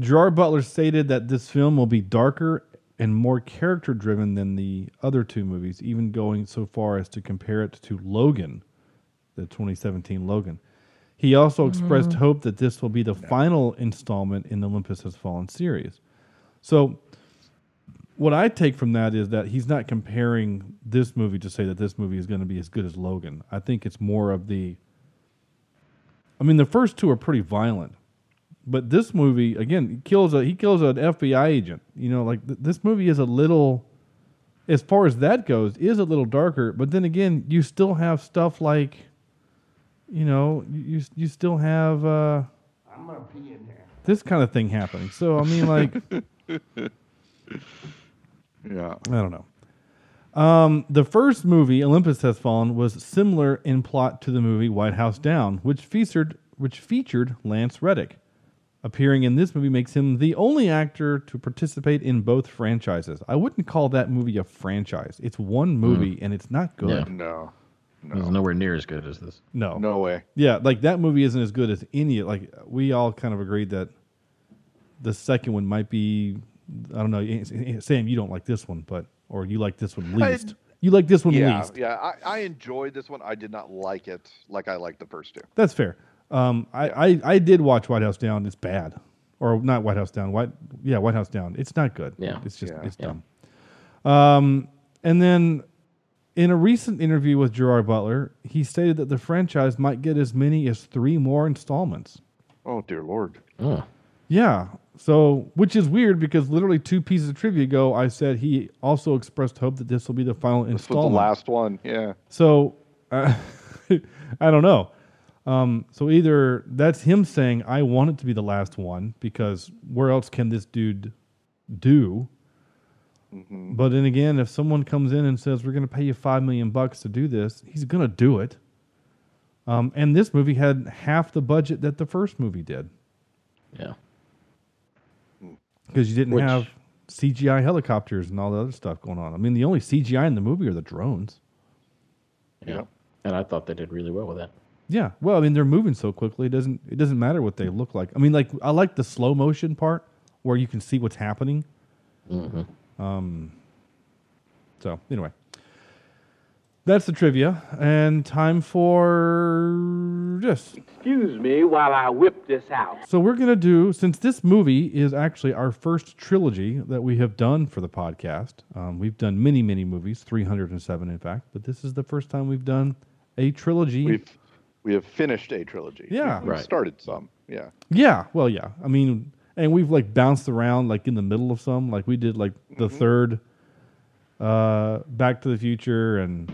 Gerard Butler stated that this film will be darker and more character driven than the other two movies, even going so far as to compare it to Logan, the 2017 Logan. He also expressed Mhm. hope that this will be the final installment in the Olympus Has Fallen series. So, what I take from that is that he's not comparing this movie to say that this movie is going to be as good as Logan. I think it's more of the. I mean, the first two are pretty violent, but this movie again he kills a he kills an FBI agent. You know, like th- this movie is a little, as far as that goes, is a little darker. But then again, you still have stuff like, you know, you you still have uh, I'm gonna pee in there. this kind of thing happening. So I mean, like. (laughs) yeah. I don't know. Um, the first movie, Olympus Has Fallen, was similar in plot to the movie White House Down, which featured which featured Lance Reddick. Appearing in this movie makes him the only actor to participate in both franchises. I wouldn't call that movie a franchise. It's one movie and it's not good. Yeah, No. It's nowhere near as good as this. No. No way. Yeah, like that movie isn't as good as any. Like we all kind of agreed that the second one might be. I don't know, Sam. You don't like this one, but or you like this one I- least. you like this one yeah, least. Yeah, I, I enjoyed this one. I did not like it like I liked the first two. That's fair. Um, I, I, I did watch White House Down. It's bad, or not White House Down. White yeah, White House Down. It's not good. Yeah. it's just Yeah. it's Yeah. dumb. Um, and then in a recent interview with Gerard Butler, he stated that the franchise might get as many as three more installments. Oh dear lord. Yeah. So, which is weird because literally two pieces of trivia ago, I said he also expressed hope that this will be the final This was installment. the last one. Yeah. So, uh, (laughs) I don't know. Um, so either that's him saying I want it to be the last one because where else can this dude do? Mm-hmm. But then again, if someone comes in and says we're going to pay you five million bucks to do this, he's going to do it. Um, and this movie had half the budget that the first movie did Yeah. Because you didn't Which- have CGI helicopters and all the other stuff going on. I mean, the only CGI in the movie are the drones. Yeah. And I thought they did really well with that. Yeah. Well, I mean, they're moving so quickly. It doesn't it doesn't matter what they look like. I mean, like I like the slow motion part where you can see what's happening. Mm-hmm. Um. So anyway, that's the trivia, and time for this. Excuse me while I whip this out. So we're gonna do since this movie is actually our first trilogy that we have done for the podcast. Um, we've done many, many movies, three hundred and seven, in fact, but this is the first time we've done a trilogy. We've we have finished a trilogy. Yeah. We've Right. started some. Yeah. Yeah, well, yeah. I mean, and we've like bounced around like in the middle of some, like we did like the third uh Back to the Future and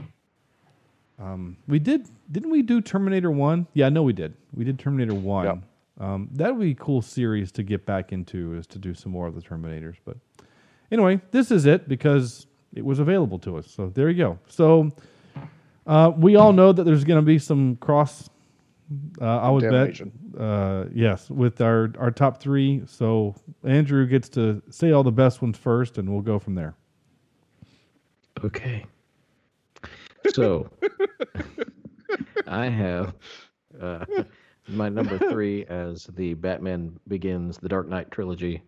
um we did didn't we do Terminator 1? Yeah, I know we did. We did Terminator 1. Um that would be a cool series to get back into is to do some more of the Terminators, but anyway, this is it because it was available to us. So there you go. So uh, we all know that there's going to be some cross. Uh, I would bet, uh, yes, with our our top three. So Andrew gets to say all the best ones first, and we'll go from there. Okay. So I have uh, my number three as the Batman Begins the Dark Knight trilogy.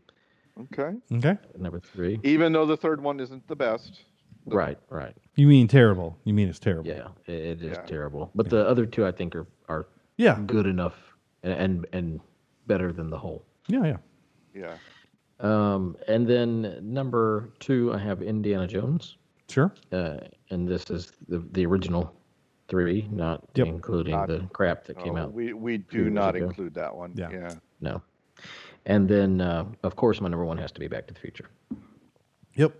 Okay. Okay. Number three. Even though the third one isn't the best. Right, right. You mean terrible? You mean it's terrible? Yeah, it, it is Yeah. terrible. But the other two, I think, are are Yeah. good enough and, and and better than the whole. Yeah, yeah. Yeah. Um, and then number two, I have Indiana Jones. Sure. Uh, and this is the the original three, not Yep. including Not- the crap that came Oh, out. We we do not ago. include that one. Yeah. Yeah. No. And then, uh, of course, my number one has to be Back to the Future. Yep.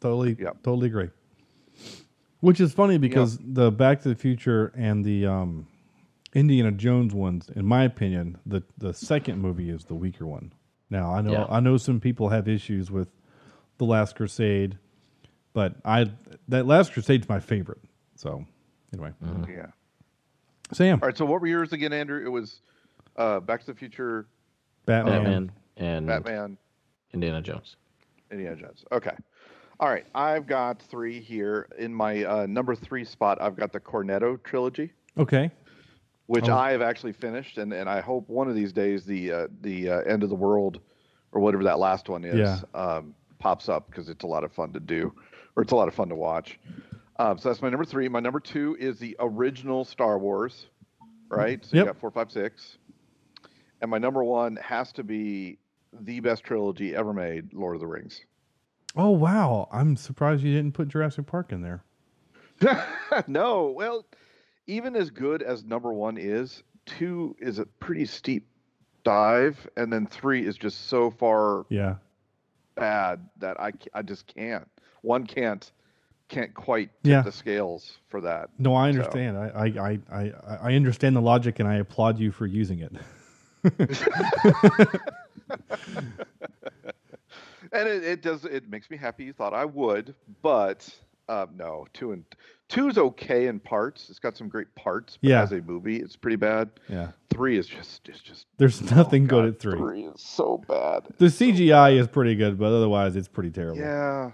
Totally. Yep. Totally agree. Which is funny because the Back to the Future and the um, Indiana Jones ones, in my opinion, the the second movie is the weaker one. Now I know Yeah. I know some people have issues with the Last Crusade, but I that Last Crusade's my favorite. So anyway, Yeah. Sam, All right. So what were yours again, Andrew? It was uh, Back to the Future, Batman. Batman and Batman, Indiana Jones. Indiana Jones. Okay. All right. I've got three here in my uh, number three spot. I've got the Cornetto trilogy. Okay. which Oh. I have actually finished, and, and I hope one of these days the uh, the uh, end of the world or whatever that last one is Yeah. um, pops up because it's a lot of fun to do, or it's a lot of fun to watch. Um, so that's my number three. My number two is the original Star Wars, right? So Yep. you got four, five, six, and my number one has to be the best trilogy ever made, Lord of the Rings. Oh wow, I'm surprised you didn't put Jurassic Park in there. (laughs) no, well, even as good as number one is, two is a pretty steep dive, and then three is just so far Yeah. bad that I, I just can't. One can't can't quite Yeah. the scales for that. No, I understand. I, I, I, I, I understand the logic, and I applaud you for using it. (laughs) and it, it does it makes me happy you thought I would, but um, no, two and two is okay in parts. It's got some great parts, but Yeah. as a movie, it's pretty bad. Yeah. Three is just is just There's nothing good at three. three is so bad. The CGI is pretty good, but otherwise it's pretty terrible. Yeah,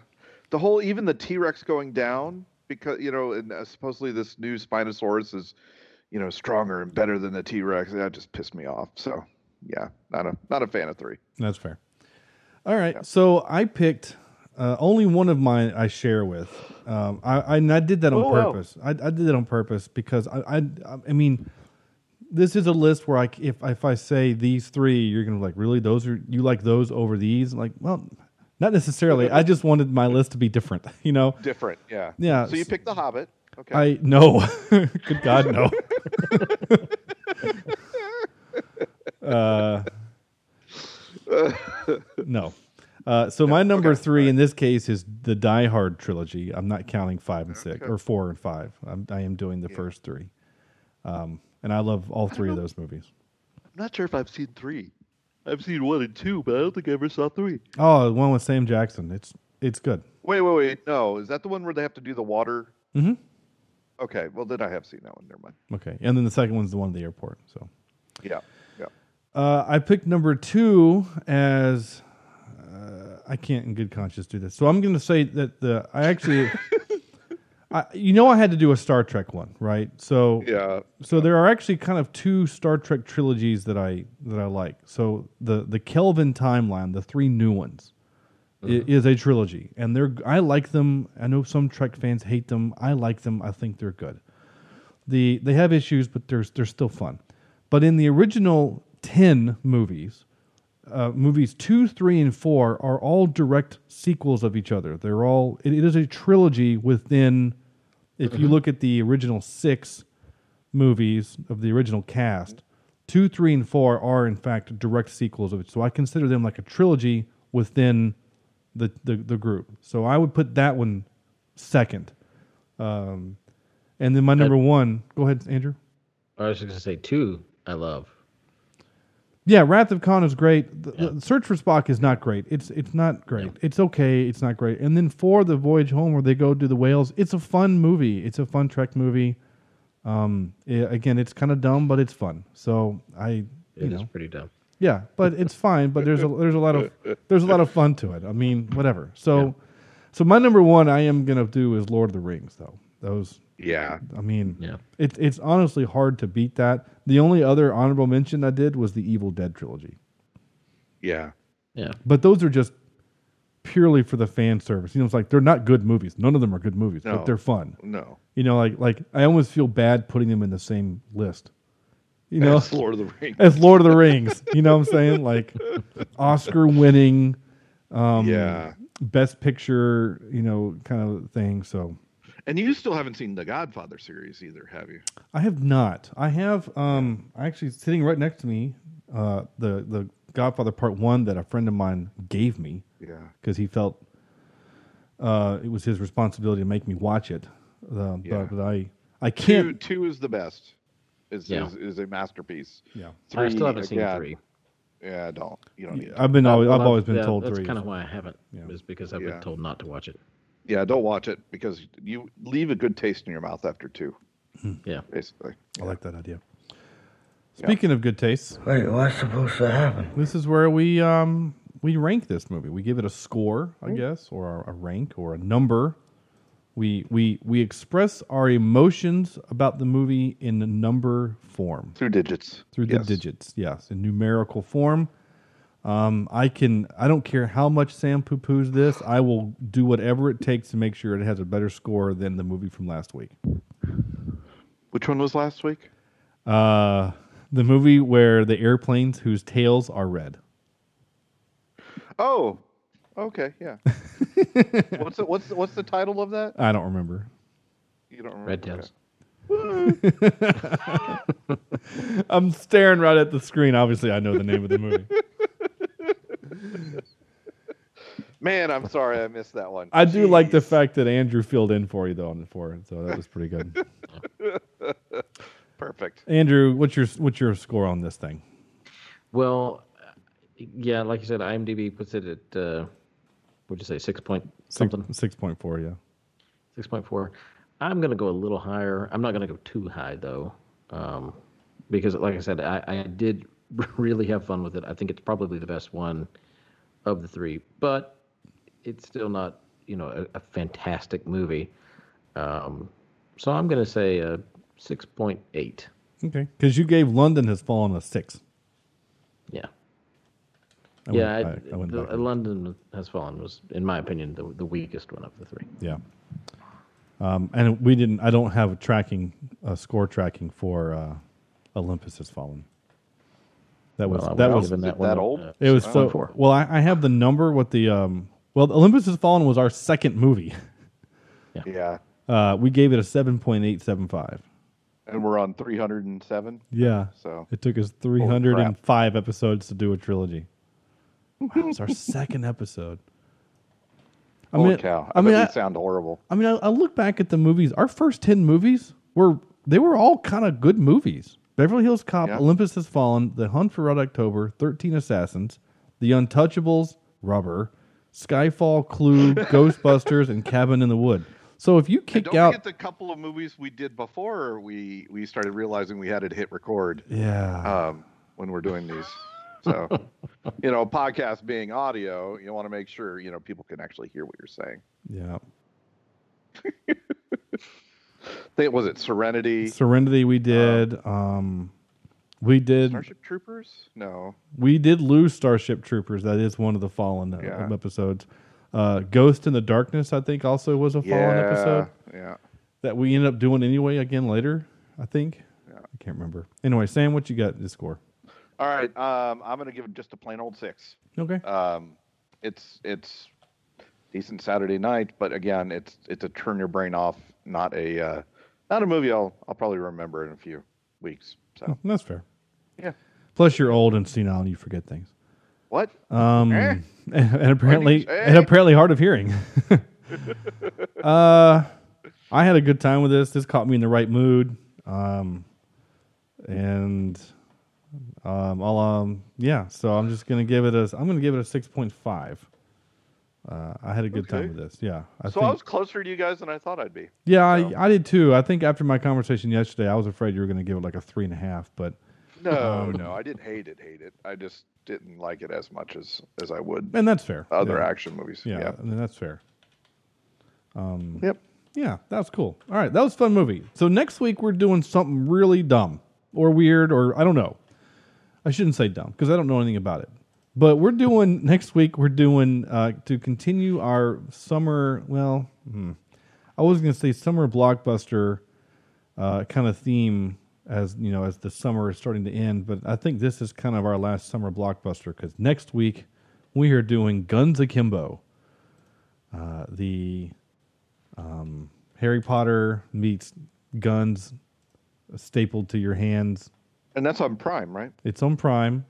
the whole even the T Rex going down because you know, and uh, supposedly this new Spinosaurus is, you know, stronger and better than the T Rex. That just pissed me off. So yeah, not a not a fan of three. That's fair. All right, so I picked uh, only one of mine I share with. Um, I, I I did that on Oh, wow. purpose. I, I did that on purpose because I, I I mean, this is a list where I if if I say these three, you're gonna be like really those are you like those over these? Like, well, not necessarily. I just wanted my list to be different. (laughs) You know. Different, yeah. Yeah, So you picked The Hobbit. Okay. I no, (laughs) good God, no. (laughs) uh, no. Uh, so my number three in this case is the Die Hard trilogy. I'm not counting five and six or four and five. I'm, I am doing the first three, um, and I love all three of those movies. I'm not sure if I've seen three. I've seen one and two, but I don't think I ever saw three. Oh, the one with Sam Jackson. It's it's good. Wait, wait, wait. No, is that the one where they have to do the water? Mm-hmm. Okay, well then I have seen that one. Never mind. Okay, and then the second one's the one at the airport. So Yeah, yeah. Uh, I picked number two as uh, I can't in good conscience do this. So I'm going to say that the I actually, (laughs) I, you know, I had to do a Star Trek one, right? So Yeah. So there are actually kind of two Star Trek trilogies that I that I like. So the the Kelvin timeline, the three new ones, i- is a trilogy, and they're I like them. I know some Trek fans hate them. I like them. I think they're good. The they have issues, but they're they're still fun. But in the original ten movies, uh, movies two, three, and four are all direct sequels of each other. They're all it, it is a trilogy within. If you look at the original six movies of the original cast, two, three, and four are in fact direct sequels of it. So I consider them like a trilogy within the the, the group. So I would put that one second. Um, and then my number one. Go ahead, Andrew. I was just gonna say two. I love. Yeah, Wrath of Khan is great. The, the Search for Spock is not great. It's it's not great. It's okay. It's not great. And then for the Voyage Home, where they go to the whales, it's a fun movie. It's a fun Trek movie. Um, i- again, it's kind of dumb, but it's fun. So I, you It is know, pretty dumb. yeah, but it's fine. But there's a there's a lot of there's a lot of fun to it. I mean, whatever. So, so my number one I am gonna do is Lord of the Rings, though. Those Yeah. I mean, Yeah. it's it's honestly hard to beat that. The only other honorable mention I did was the Evil Dead trilogy, Yeah. Yeah. but those are just purely for the fan service. You know, it's like they're not good movies. None of them are good movies, No. but they're fun. No. You know, like like I almost feel bad putting them in the same list. You know, As Lord of the Rings. As Lord of the Rings. You know what I'm saying? Like (laughs) Oscar winning, um, Yeah. best picture. You know, kind of thing. So. And you still haven't seen the Godfather series either, have you? I have not. I have um actually sitting right next to me, uh the the Godfather Part 1 that a friend of mine gave me. Yeah. Cuz he felt uh it was his responsibility to make me watch it. Uh, Yeah. but, but I I Two, can't two is the best. is Yeah. is, is a masterpiece. Yeah. I still haven't seen again, three. Yeah, don't you don't need. it. I've been always, Well, I've always been yeah, told that's three. kind of why I haven't. Is because I've Yeah. been told not to watch it. Yeah, don't watch it because you leave a good taste in your mouth after two. Yeah, basically. I like that idea. Speaking of good tastes, Wait, what's supposed to happen? this is where we um we rank this movie. We give it a score, I guess, or a, a rank or a number. We we we express our emotions about the movie in a number form through digits. Through the Yes. digits, yes, in numerical form. Um, I can. I don't care how much Sam poo poos this. I will do whatever it takes to make sure it has a better score than the movie from last week. Which one was last week? Uh, the movie where the airplanes whose tails are red. Oh, okay, yeah. (laughs) what's the, what's the, what's the title of that? I don't remember. You don't remember? Red Tails. (laughs) I'm staring right at the screen. Obviously, I know the name of the movie. (laughs) Man, I'm sorry I missed that one. I do like the fact that Andrew filled in for you though on the for it, so that was pretty good. (laughs) Perfect. Andrew, what's your what's your score on this thing? Well, yeah, like you said, IMDb puts it at uh, what'd you say, six point something? Six point four, yeah. Six point four. I'm gonna go a little higher. I'm not gonna go too high though, um, because like I said, I, I did (laughs) really have fun with it. I think it's probably the best one of the three, but it's still not you know a, a fantastic movie. Um, so I'm gonna say a six point eight. Okay, because you gave London Has Fallen a six. Yeah. I yeah, I- back- I the-. London Has Fallen was, in my opinion, the, the weakest one of the three. Yeah. Um, and we didn't. I don't have a tracking, uh, score tracking for uh, Olympus Has Fallen. That was Well, that was given that Is it one that a- old? It was so four. well. I, I have the number. What the um. Well, Olympus Has Fallen was our second movie. (laughs) Yeah. Uh, we gave it a seven point eight seven five. And we're on 307. Yeah. So it took us 305 episodes to do a trilogy. Wow, it's our (laughs) second episode. I Holy mean, cow! I mean, bet I, sound horrible. I mean, I, I look back at the movies. Our first 10 movies were they were all kind of good movies. Beverly Hills Cop, Yeah. Olympus Has Fallen, The Hunt for Red October, 13 Assassins, The Untouchables, Rubber, Skyfall, Clue, (laughs) Ghostbusters, and Cabin in the Wood. So if you And kick don't out forget the couple of movies we did before we we started realizing we had to hit record. Yeah. Um, when we're doing these, so (laughs) you know, podcast being audio, you want to make sure you know people can actually hear what you're saying. yeah. (laughs) Think was it Serenity? Serenity we did. Um, we did Starship Troopers? No. we did lose Starship Troopers. That is one of the Fallen uh, Yeah. episodes. Uh, Ghost in the Darkness, I think, also was a Fallen Yeah, episode. yeah. That we ended up doing anyway again later. I think. Yeah. I can't remember. Anyway, Sam, what you got to score? All right, um, I'm gonna give it just a plain old six. Okay. Um, it's it's decent Saturday night, but again, it's it's a turn your brain off, not a uh, not a movie I'll I'll probably remember in a few weeks. So Oh, that's fair. Yeah. Plus, you're old and senile, and you forget things. what? Um, Eh? (laughs) and apparently, you say? and apparently hard of hearing. (laughs) uh, I had a good time with this. This caught me in the right mood. Um, and um, I'll um, yeah. So I'm just gonna give it a. I'm gonna give it a six point five. Uh, I had a good time with this. Yeah. I so think, I was closer to you guys than I thought I'd be. yeah, I, I did too. I think after my conversation yesterday, I was afraid you were gonna give it like a three and a half, but No, um, no, I didn't hate it, hate it. I just didn't like it as much as as I would. And that's fair. Other Yeah. action movies. Yeah, Yeah. and that's fair. Um, yep. Yeah, that was cool. All right, that was a fun movie. So next week we're doing something really dumb or weird or I don't know. I shouldn't say dumb because I don't know anything about it. But we're doing next week. We're doing uh, to continue our summer. Well, hmm, I was going to say summer blockbuster uh, kind of theme as you know as the summer is starting to end. But I think this is kind of our last summer blockbuster because next week we are doing Guns Akimbo, uh, the um, Harry Potter meets guns stapled to your hands. And that's on Prime, right? It's on Prime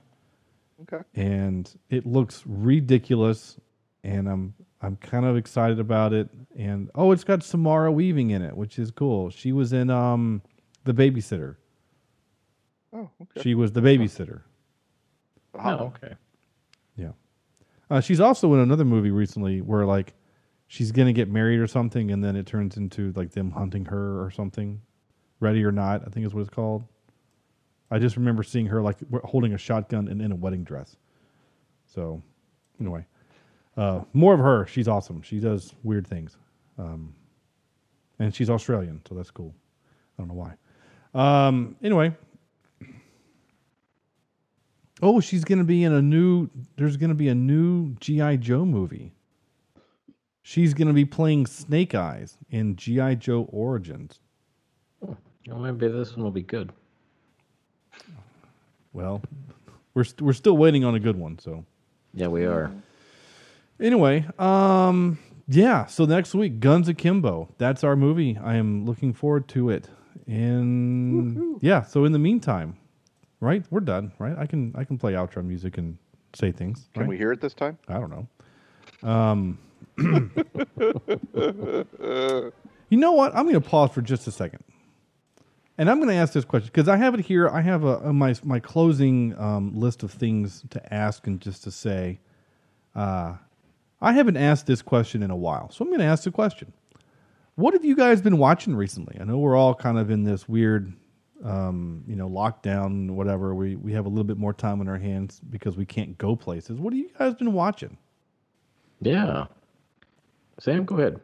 Okay. and it looks ridiculous and I'm I'm kind of excited about it and oh it's got Samara Weaving in it which is cool. She was in um The Babysitter. Oh, okay. She was the babysitter. Oh, okay. Yeah. Uh, she's also in another movie recently where like she's gonna get married or something, and then it turns into like them hunting her or something. Ready or not, I think is what it's called. I just remember seeing her like holding a shotgun and in a wedding dress. So, anyway, uh, more of her. She's awesome. She does weird things, um, and she's Australian, so that's cool. I don't know why. Um, anyway, oh, she's gonna be in a new. There's gonna be a new GI Joe movie. She's gonna be playing Snake Eyes in GI Joe Origins. Well, maybe this one will be good. Well, we're st- we're still waiting on a good one. So Yeah, we are. anyway, um, yeah. So next week, Guns Akimbo. That's our movie. I am looking forward to it. And yeah. So in the meantime, right, we're done. Right, I can I can play outro music and say things. Can right? we hear it this time? I don't know. Um, (laughs) you know what? I'm going to pause for just a second, and I'm going to ask this question because I have it here. I have a, a- my my closing um, list of things to ask and just to say. Uh, I haven't asked this question in a while, so I'm going to ask the question. What have you guys been watching recently? I know we're all kind of in this weird, um, you know, lockdown, whatever. We we have a little bit more time on our hands because we can't go places. What have you guys been watching? Yeah. Sam, go ahead.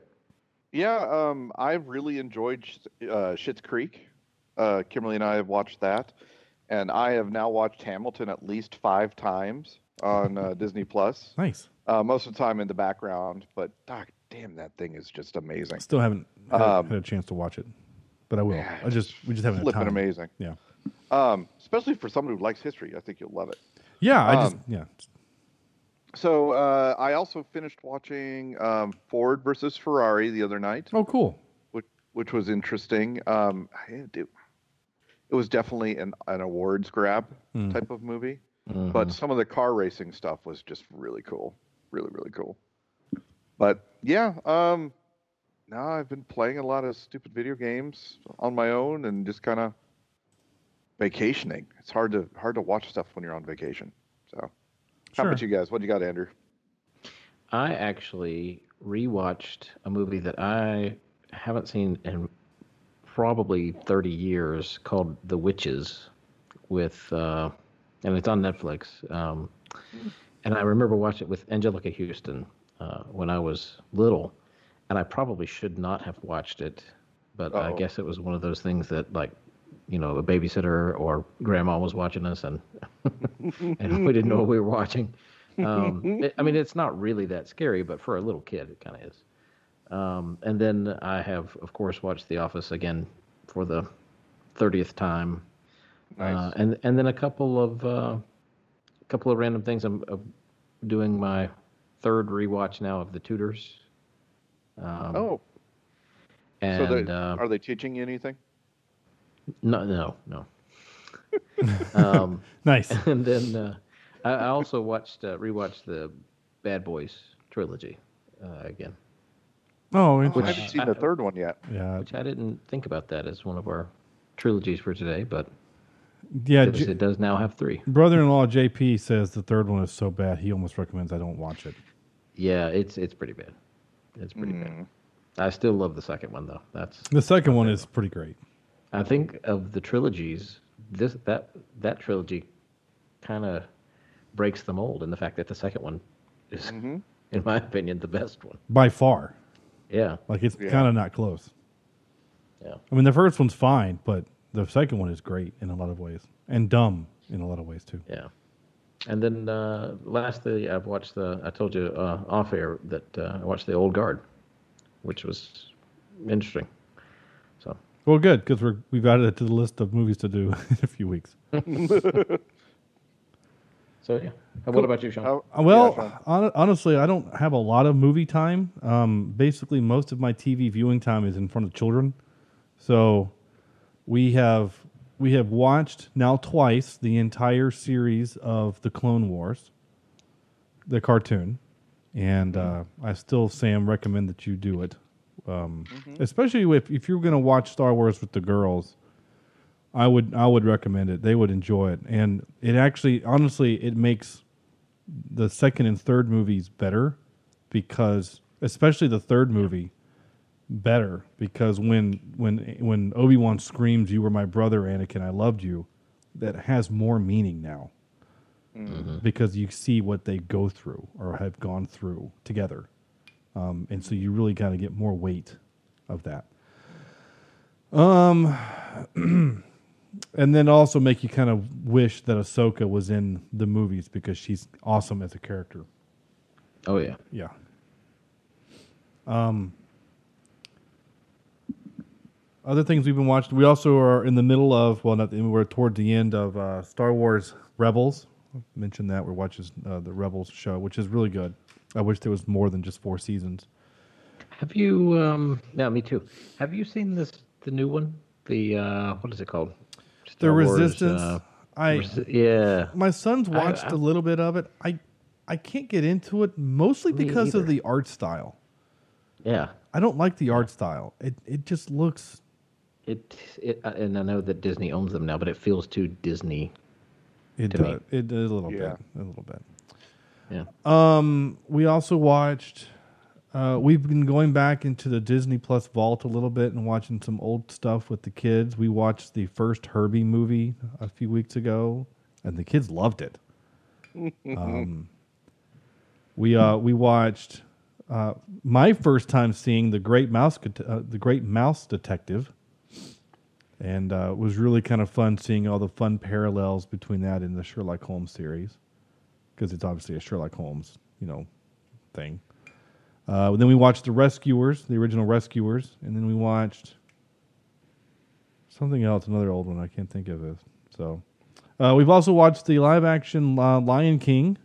Yeah, um, I've really enjoyed Sh- uh, Schitt's Creek. Uh, Kimberly and I have watched that, and I have now watched Hamilton at least five times on uh, (laughs) Disney Plus. Nice. Uh, most of the time in the background, but doc, damn, that thing is just amazing. Still haven't had, Um, had a chance to watch it, but I will. I just we just haven't had Flipping amazing. Yeah. Um, especially for someone who likes history, I think you'll love it. Yeah, I just Um, yeah. So uh, I also finished watching um, Ford versus Ferrari the other night. Oh, cool. Which which was interesting. Um, it, it was definitely an, an awards grab Mm. type of movie, Mm-hmm. but some of the car racing stuff was just really cool, really really cool. But yeah, um, now I've been playing a lot of stupid video games on my own and just kind of vacationing. It's hard to hard to watch stuff when you're on vacation. So, how about you guys? What do you got, Andrew? I actually rewatched a movie that I haven't seen in probably 30 years called The Witches with uh, and it's on Netflix. Um, and I remember watching it with Anjelica Huston uh, when I was little, and I probably should not have watched it, but I Uh-oh. guess it was one of those things that like, you know, a babysitter or grandma was watching us, and (laughs) and we didn't know what we were watching. Um, it- (laughs) I mean, it's not really that scary, but for a little kid, it kind of is. Um, and then I have, of course, watched The Office again for the thirtieth time. Uh, and and then a couple of uh, couple of random things. I'm uh, doing my third rewatch now of The Tudors. Um, oh, and so they, uh, are they teaching you anything? no, no, no. (laughs) um, nice. (laughs) And then uh, I, I also watched uh, rewatched the Bad Boys trilogy uh, again. Oh, I haven't seen the third one yet. Yeah. Which I didn't think about that as one of our trilogies for today, but Yeah, it, does- J- it does now have three. Brother-in-law JP says the third one is so bad he almost recommends I don't watch it. Yeah, it's it's pretty bad. It's pretty bad. Hmm. I still love the second one though. That's The second one is pretty great. I think of the trilogies, this that that trilogy kind of breaks the mold in the fact that the second one is, mm-hmm. in my opinion, the best one. By far. Yeah. Like it's Yeah. kind of not close. Yeah. I mean, the first one's fine, but the second one is great in a lot of ways and dumb in a lot of ways too. Yeah. And then uh, lastly, I've watched the. I told you uh, off air that uh, I watched the Old Guard, which was interesting. So Well, good because we're we've added it to the list of movies to do (laughs) in a few weeks. (laughs) So yeah. And What about you, Sean? Uh, well, hon- honestly, I don't have a lot of movie time. Um, basically, most of my TV viewing time is in front of children. So we have we have watched now twice the entire series of the Clone Wars, the cartoon, and uh, I still, Sam, recommend that you do it. Um, Especially if if you're going to watch Star Wars with the girls, I would I would recommend it. They would enjoy it, and it actually, honestly, it makes the second and third movies better because, especially the third movie, better because when when when Obi Wan screams, "You were my brother, Anakin. I loved you," that has more meaning now because you see what they go through or have gone through together, um, and so you really kind of get more weight of that. Um, (clears throat) and then also make you kind of wish that Ahsoka was in the movies because she's awesome as a character. Oh yeah. Yeah. Um. Other things we've been watching. We also are in the middle of well, not the, we're toward the end of uh, Star Wars Rebels. I mentioned that we're watching uh, the Rebels show, which is really good. I wish there was more than just four seasons. Have you? Um, yeah, me too. Have you seen this? The new one? The uh, what is it called? The Star Wars, Resistance. uh, I Resi- yeah. My son's watched I- a little bit of it. I I can't get into it mostly Me because of the art style. Yeah. I don't like the art style. It it just looks It, it uh, and I know that Disney owns them now, but it feels too Disney. It to does. me. It does a little Yeah. bit. A little bit. Yeah. Um, we also watched. Uh, we've been going back into the Disney Plus vault a little bit and watching some old stuff with the kids. We watched the first Herbie movie a few weeks ago, and the kids loved it. (laughs) um, we uh, we watched uh, my first time seeing the Great Mouse uh, the Great Mouse Detective, and uh, it was really kind of fun seeing all the fun parallels between that and the Sherlock Holmes series because it's obviously a Sherlock Holmes you know thing. Uh, then we watched the Rescuers, the original Rescuers, and then we watched something else, another old one I can't think of it. So uh, we've also watched the live action uh, Lion King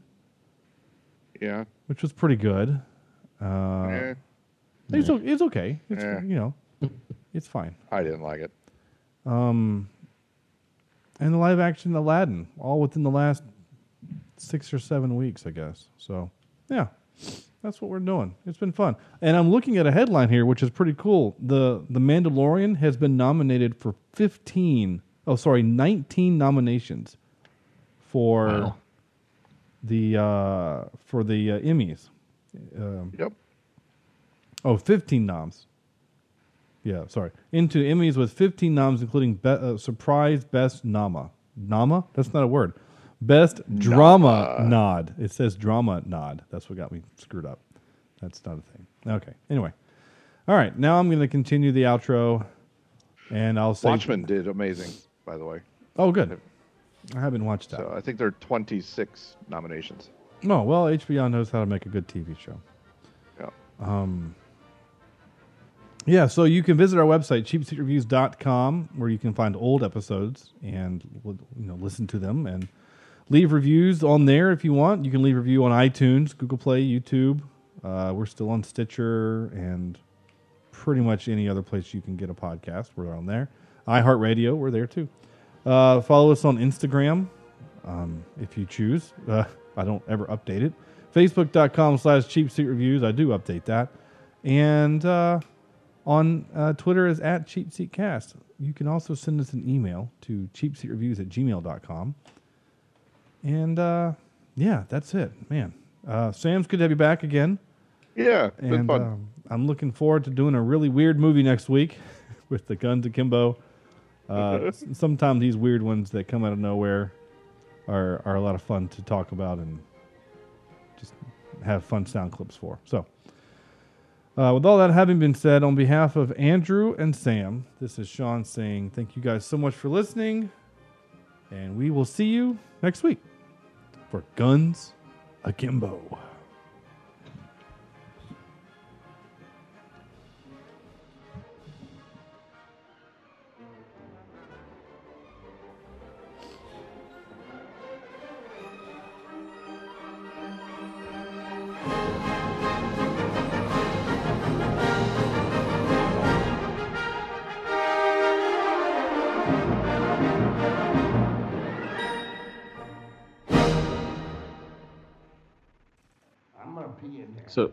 Yeah. which was pretty good. Uh, Eh. it's, it's okay. It's Eh. you know, it's fine. I didn't like it. Um, and the live action Aladdin, all within the last six or seven weeks, I guess. So yeah, that's what we're doing. It's been fun, and I'm looking at a headline here, which is pretty cool. the The Mandalorian has been nominated for 15. Oh, sorry, 19 nominations for Wow. the uh, for the uh, Emmys. Um, yep. Oh, 15 noms. Yeah, sorry. Into Emmys with 15 noms, including be- uh, surprise best nama. Nama? That's not a word. Best drama nod. It says drama nod. That's what got me screwed up. That's not a thing. Okay. Anyway. All right. Now I'm going to continue the outro, and I'll say. Watchmen did amazing, by the way. Oh, good. I haven't watched that. So I think there are 26 nominations. Oh well, HBO knows how to make a good TV show. Yeah. Um, yeah, so you can visit our website, cheapseatreviews.com, where you can find old episodes and you know listen to them and leave reviews on there if you want. You can leave review on iTunes, Google Play, YouTube. Uh, we're still on Stitcher and pretty much any other place you can get a podcast. We're on there. iHeartRadio, we're there too. Uh, follow us on Instagram um, if you choose. Uh, (laughs) I don't ever update it. Facebook.com slash cheap seat reviews. I do update that. And uh, on uh, Twitter is at cheap seat cast. You can also send us an email to cheapseatreviews at gmail.com. And uh, yeah, that's it, man. Uh, Sam's good to have you back again. Yeah, been and fun. um, I'm looking forward to doing a really weird movie next week (laughs) with the Guns Akimbo. Uh, (laughs) sometimes these weird ones that come out of nowhere are are a lot of fun to talk about and just have fun sound clips for. So, uh, with all that having been said, on behalf of Andrew and Sam, this is Sean saying thank you guys so much for listening, and we will see you next week for Guns Akimbo. So